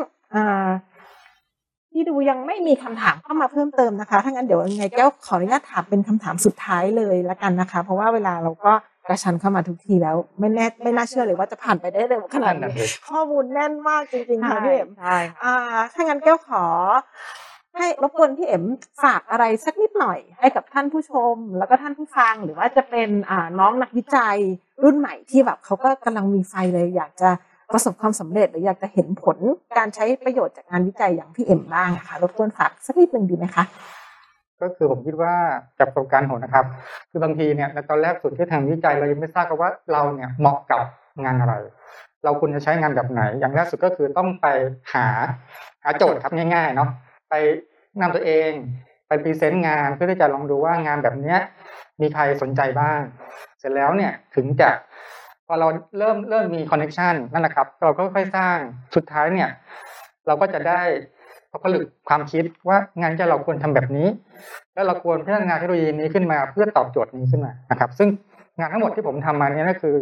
ที่ดูยังไม่มีคำถามเข้ามาเพิ่มเติมนะคะถ้างั้นเดี๋ยวยังไงแก้วขออนุญาตถามเป็นคำถามสุดท้ายเลยละกันนะคะ เพราะว่าเวลาเราก็ กระชันเข้ามาทุกทีแล้ว ไม่แน่ไม่น่าเชื่อเลยว่าจะผ่านไปได้เร็วขนาดนี้ข้อมูลแน่นมากจริงๆค่ะพี่เอ็มใช่อ่าถ้างั้นแก้วขอ ให้รบกวนพี่เอ็มฝากอะไรสักนิดหน่อย ให้กับท่านผู้ชม แล้วก็ท่านผู้ฟังหรือว่าจะเป็นอ่าน้องนักวิจัยรุ่นใหม่ที่แบบเขาก็กำลังมีไฟเลย อยากจะประสบความสำเร็จหรืออยากจะเห็นผลการใช้ประโยชน์จากงานวิจัยอย่างพี่เอ็มบ้างะคะรบกวนฝากสักนิดหนึ่งดีไหมคะ ก็คือผมคิดว่าจากประสบการณ์ผมนะครับ คือบางทีเนี่ยในตอนแรกสุดที่ทำวิจัยเรายังไม่ทราบว่าเราเนี่ยเหมาะกับงานอะไร เราควรจะใช้งานแบบไหน อย่างแรกสุดก็คือต้องไปหาหาโจทย์ครับง่ายๆเนาะไปนำตัวเองไป present งานเพื่อที่จะลองดูว่างานแบบเนี้ยมีใครสนใจบ้าง เสร็จแล้วเนี่ยถึงจะพอเราเริ่มเริ่มมี connection นั่นแหละครับ เราก็ค่อยสร้างสุดท้ายเนี่ย เราก็จะได้ ผลึกความคิดว่างานที่เราควรทำแบบนี้ แล้วเราควรพัฒนาเทคโนโลยีนี้ขึ้นมาเพื่อตอบโจทย์นี้ขึ้นมานะครับ ซึ่งงานทั้งหมดที่ผมทำมาเนี่ยก็คือ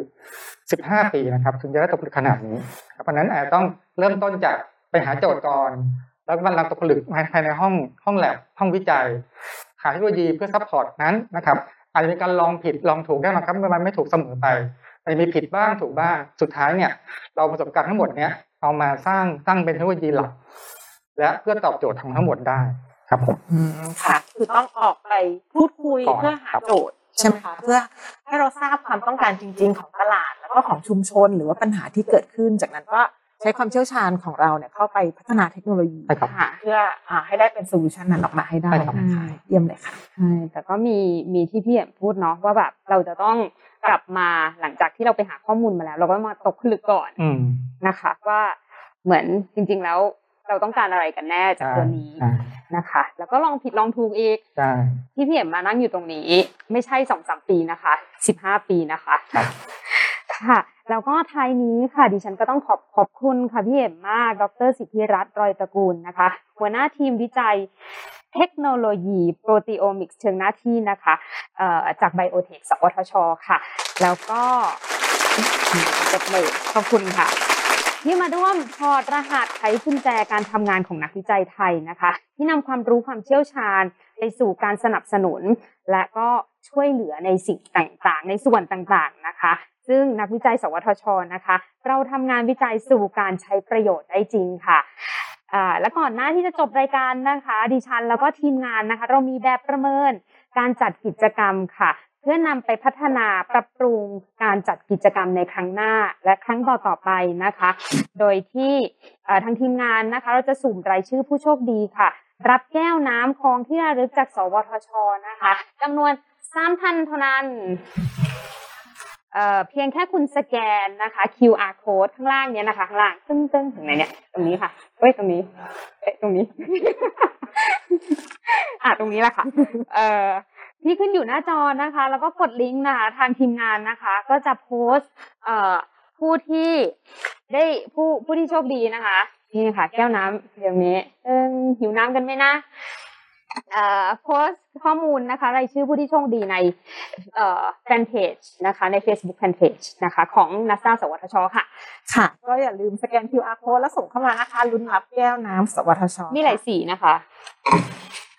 15 ปีนะครับ ถึงจะได้ตกผลึกขนาดนี้เพราะนั้นอาจจะต้องเริ่มต้นจากไปหาโจทย์ก่อน แล้วมานั่งตกผลึกภายในห้องห้องแลบห้องวิจัย หาเทคโนโลยีเพื่อ support นั้นนะครับอาจจะมีการลองผิดลองถูกได้นะครับมันไม่ถูกเสมอไปอาจจะมีผิดบ้างถูกบ้าง สุดท้ายเนี่ย เราประสบการณ์ทั้งหมดเนี้ยเอามาสร้างสร้างเป็นเทคโนโลยีหลัก และเพื่อตอบโจทย์ทั้งทั้งหมดได้ครับผมค่ะคือต้องออกไปพูดคุยเพื่อหาโจทย์ใช่ไหมคะเพื่อให้เราทราบความต้องการจริง ๆ ของตลาดแล้วก็ของชุมชนหรือว่าปัญหาที่เกิดขึ้น จากนั้นก็ใช้ความเชี่ยวชาญของเราเนี่ยเข้าไปพัฒนาเทคโนโลยีเพื่อให้ได้เป็นโซลูชันนั้นออกมาให้ได้เยี่ยมเลยค่ะใช่แต่ก็มีมีที่พี่แอมพูดเนาะว่าแบบเราจะต้องกลับมาหลังจากที่เราไปหาข้อมูลมาแล้ว เราก็มาตกผลึกก่อนนะคะว่าเหมือนจริง ๆ แล้ว เราต้องการอะไรกันแน่จากตัวนี้นะคะ แล้วก็ลองผิดลองถูกอีกที่พี่เอ็มมานั่งอยู่ตรงนี้ ไม่ใช่สองสามปีนะคะสิบห้าปีนะคะค่ะ แล้วก็ท้ายนี้ค่ะดิฉันก็ต้องขอบขอบคุณค่ะพี่เอ็มมาก ดรสิทธิรัตน์รอยตระกูลนะคะ หัวหน้าทีมวิจัยเทคโนโลยีโปรตีโอมิกส์เชิงหน้าที่นะคะจาก BIOTEC สวทช ค่ะ แล้วก็จบเลยขอบคุณค่ะ ที่มาร่วมถอดรหัสไขกุญแจการทำงานของนักวิจัยไทยนะคะ ที่นำความรู้ความเชี่ยวชาญไปสู่การสนับสนุน และก็ช่วยเหลือในสิ่งต่างๆ ในส่วนต่างๆนะคะ ซึ่งนักวิจัย สวทชนะคะ เราทำงานวิจัยสู่การใช้ประโยชน์ได้จริงค่ะและก่อนหน้าที่จะจบรายการนะคะ ดิฉันแล้วก็ทีมงานนะคะ เรามีแบบประเมินการจัดกิจกรรมค่ะ เพื่อนำไปพัฒนาปรับปรุงการจัดกิจกรรมในครั้งหน้าและครั้งต่อๆไปนะคะ โดยที่ทางทีมงานนะคะ เราจะสุ่มรายชื่อผู้โชคดีค่ะ รับแก้วน้ำของที่ระลึกจากสวทชนะคะจำนวนสามพันเท่านั้นเเพียงแค่คุณสแกนนะคะ QR code ข้างล่างเนี้ยนะคะ ข้างล่างตึ้งตึ้งถึงไหนเนี่ย ตรงนี้ค่ะเอ้ยตรงนี้เอ้ยตรงนี้ อะตรงนี้แหละค่ะ เอ่อ ที่ขึ้นอยู่หน้าจอนะคะ แล้วก็กดลิงก์นะคะทางทีมงานนะคะ ก็จะโพสต์เอ่อผู้ที่ได้ผู้ผู้ที่โชคดีนะคะ นี่ค่ะ แก้วน้ำเดี๋ยวนี้เอิงหิวน้ำกันไหมนะเอ่อโพสต์ข้อมูลนะคะรายชื่อผู้ที่โชคดีในเอ่อแฟนเพจนะคะ ใน Facebook Fanpage นะคะ ของนัสซาสวทช ค่ะ ค่ะ ก็อย่าลืมสแกน QR code แล้วส่งเข้ามานะคะลุ้นรับแก้วน้ำสวทช มีหลายสีนะคะ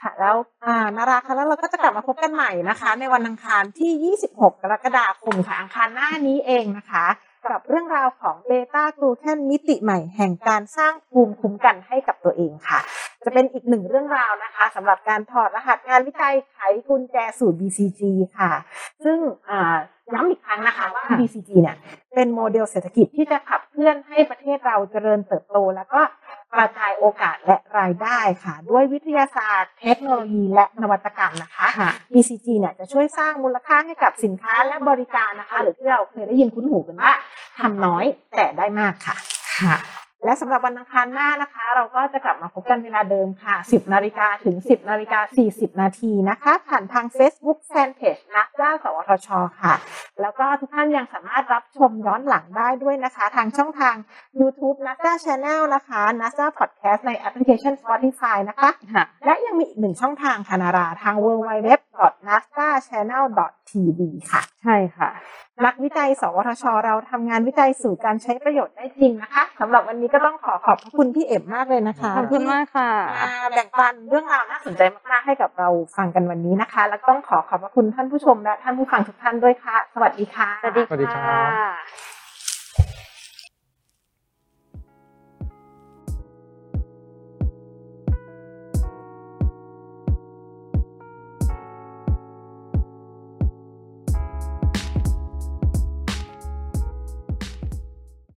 ค่ะแล้วอ่านาราคะแล้วเราก็จะกลับมาพบกันใหม่นะคะ ในวันอังคารที่ 26 กรกฎาคมค่ะอังคารหน้านี้เองนะคะ กับเรื่องราวของเบต้ากลูแคนมิติใหม่แห่งการสร้างภูมิคุ้มกันให้กับตัวเองค่ะ จะเป็นอีกหนึ่งเรื่องราวนะคะสำหรับการถอดรหัสงานวิจัยไขกุญแจสู่ BCG ค่ะ ซึ่งอ่า ย้ำอีกครั้งนะคะว่าค่ะ BCG เนี่ยเป็นโมเดลเศรษฐกิจที่จะขับเคลื่อนให้ประเทศเราเจริญเติบโต แล้วก็กระจายโอกาสและรายได้ค่ะ ด้วยวิทยาศาสตร์ เทคโนโลยี และนวัตกรรมนะคะค่ะ BCG เนี่ยจะช่วยสร้างมูลค่าให้กับสินค้าและบริการนะคะ หรือที่เราเคยได้ยินคุ้นหูกันว่าทำน้อยแต่ได้มากค่ะค่ะ และสำหรับวันอังคารหน้านะคะ เราก็จะกลับมาพบกันเวลาเดิมค่ะ 10 นาฬิกาถึง 10 นาฬิกา 40 นาทีนะคะ ผ่านทาง Facebook Fanpage นักล่าสวทช ค่ะ แล้วก็ทุกท่านยังสามารถรับชมย้อนหลังได้ด้วยนะคะ ทางช่องทาง YouTube NASA Channel นะคะ NASA Podcast ในแอปพลิเคชัน Spotify นะคะค่ะและยังมีอีกหนึ่งช่องทางค่ะนาราทาง www.nasa.channel.tv ค่ะ ใช่ค่ะนักวิจัย สวทช เราทำงานวิจัยสู่การใช้ประโยชน์ได้จริงนะคะสำหรับวันนี้ก็ต้องขอขอบพระคุณพี่เอ็มมากเลยนะคะขอบคุณมากค่ะที่มาแบ่งปันเรื่องราวน่าสนใจมากๆให้กับเราฟังกันวันนี้นะคะ แล้วก็ต้องขอขอบพระคุณท่านผู้ชมและท่านผู้ฟังทุกท่านด้วยค่ะ สวัสดีค่ะสวัสดีสวัสดีครัค่ะ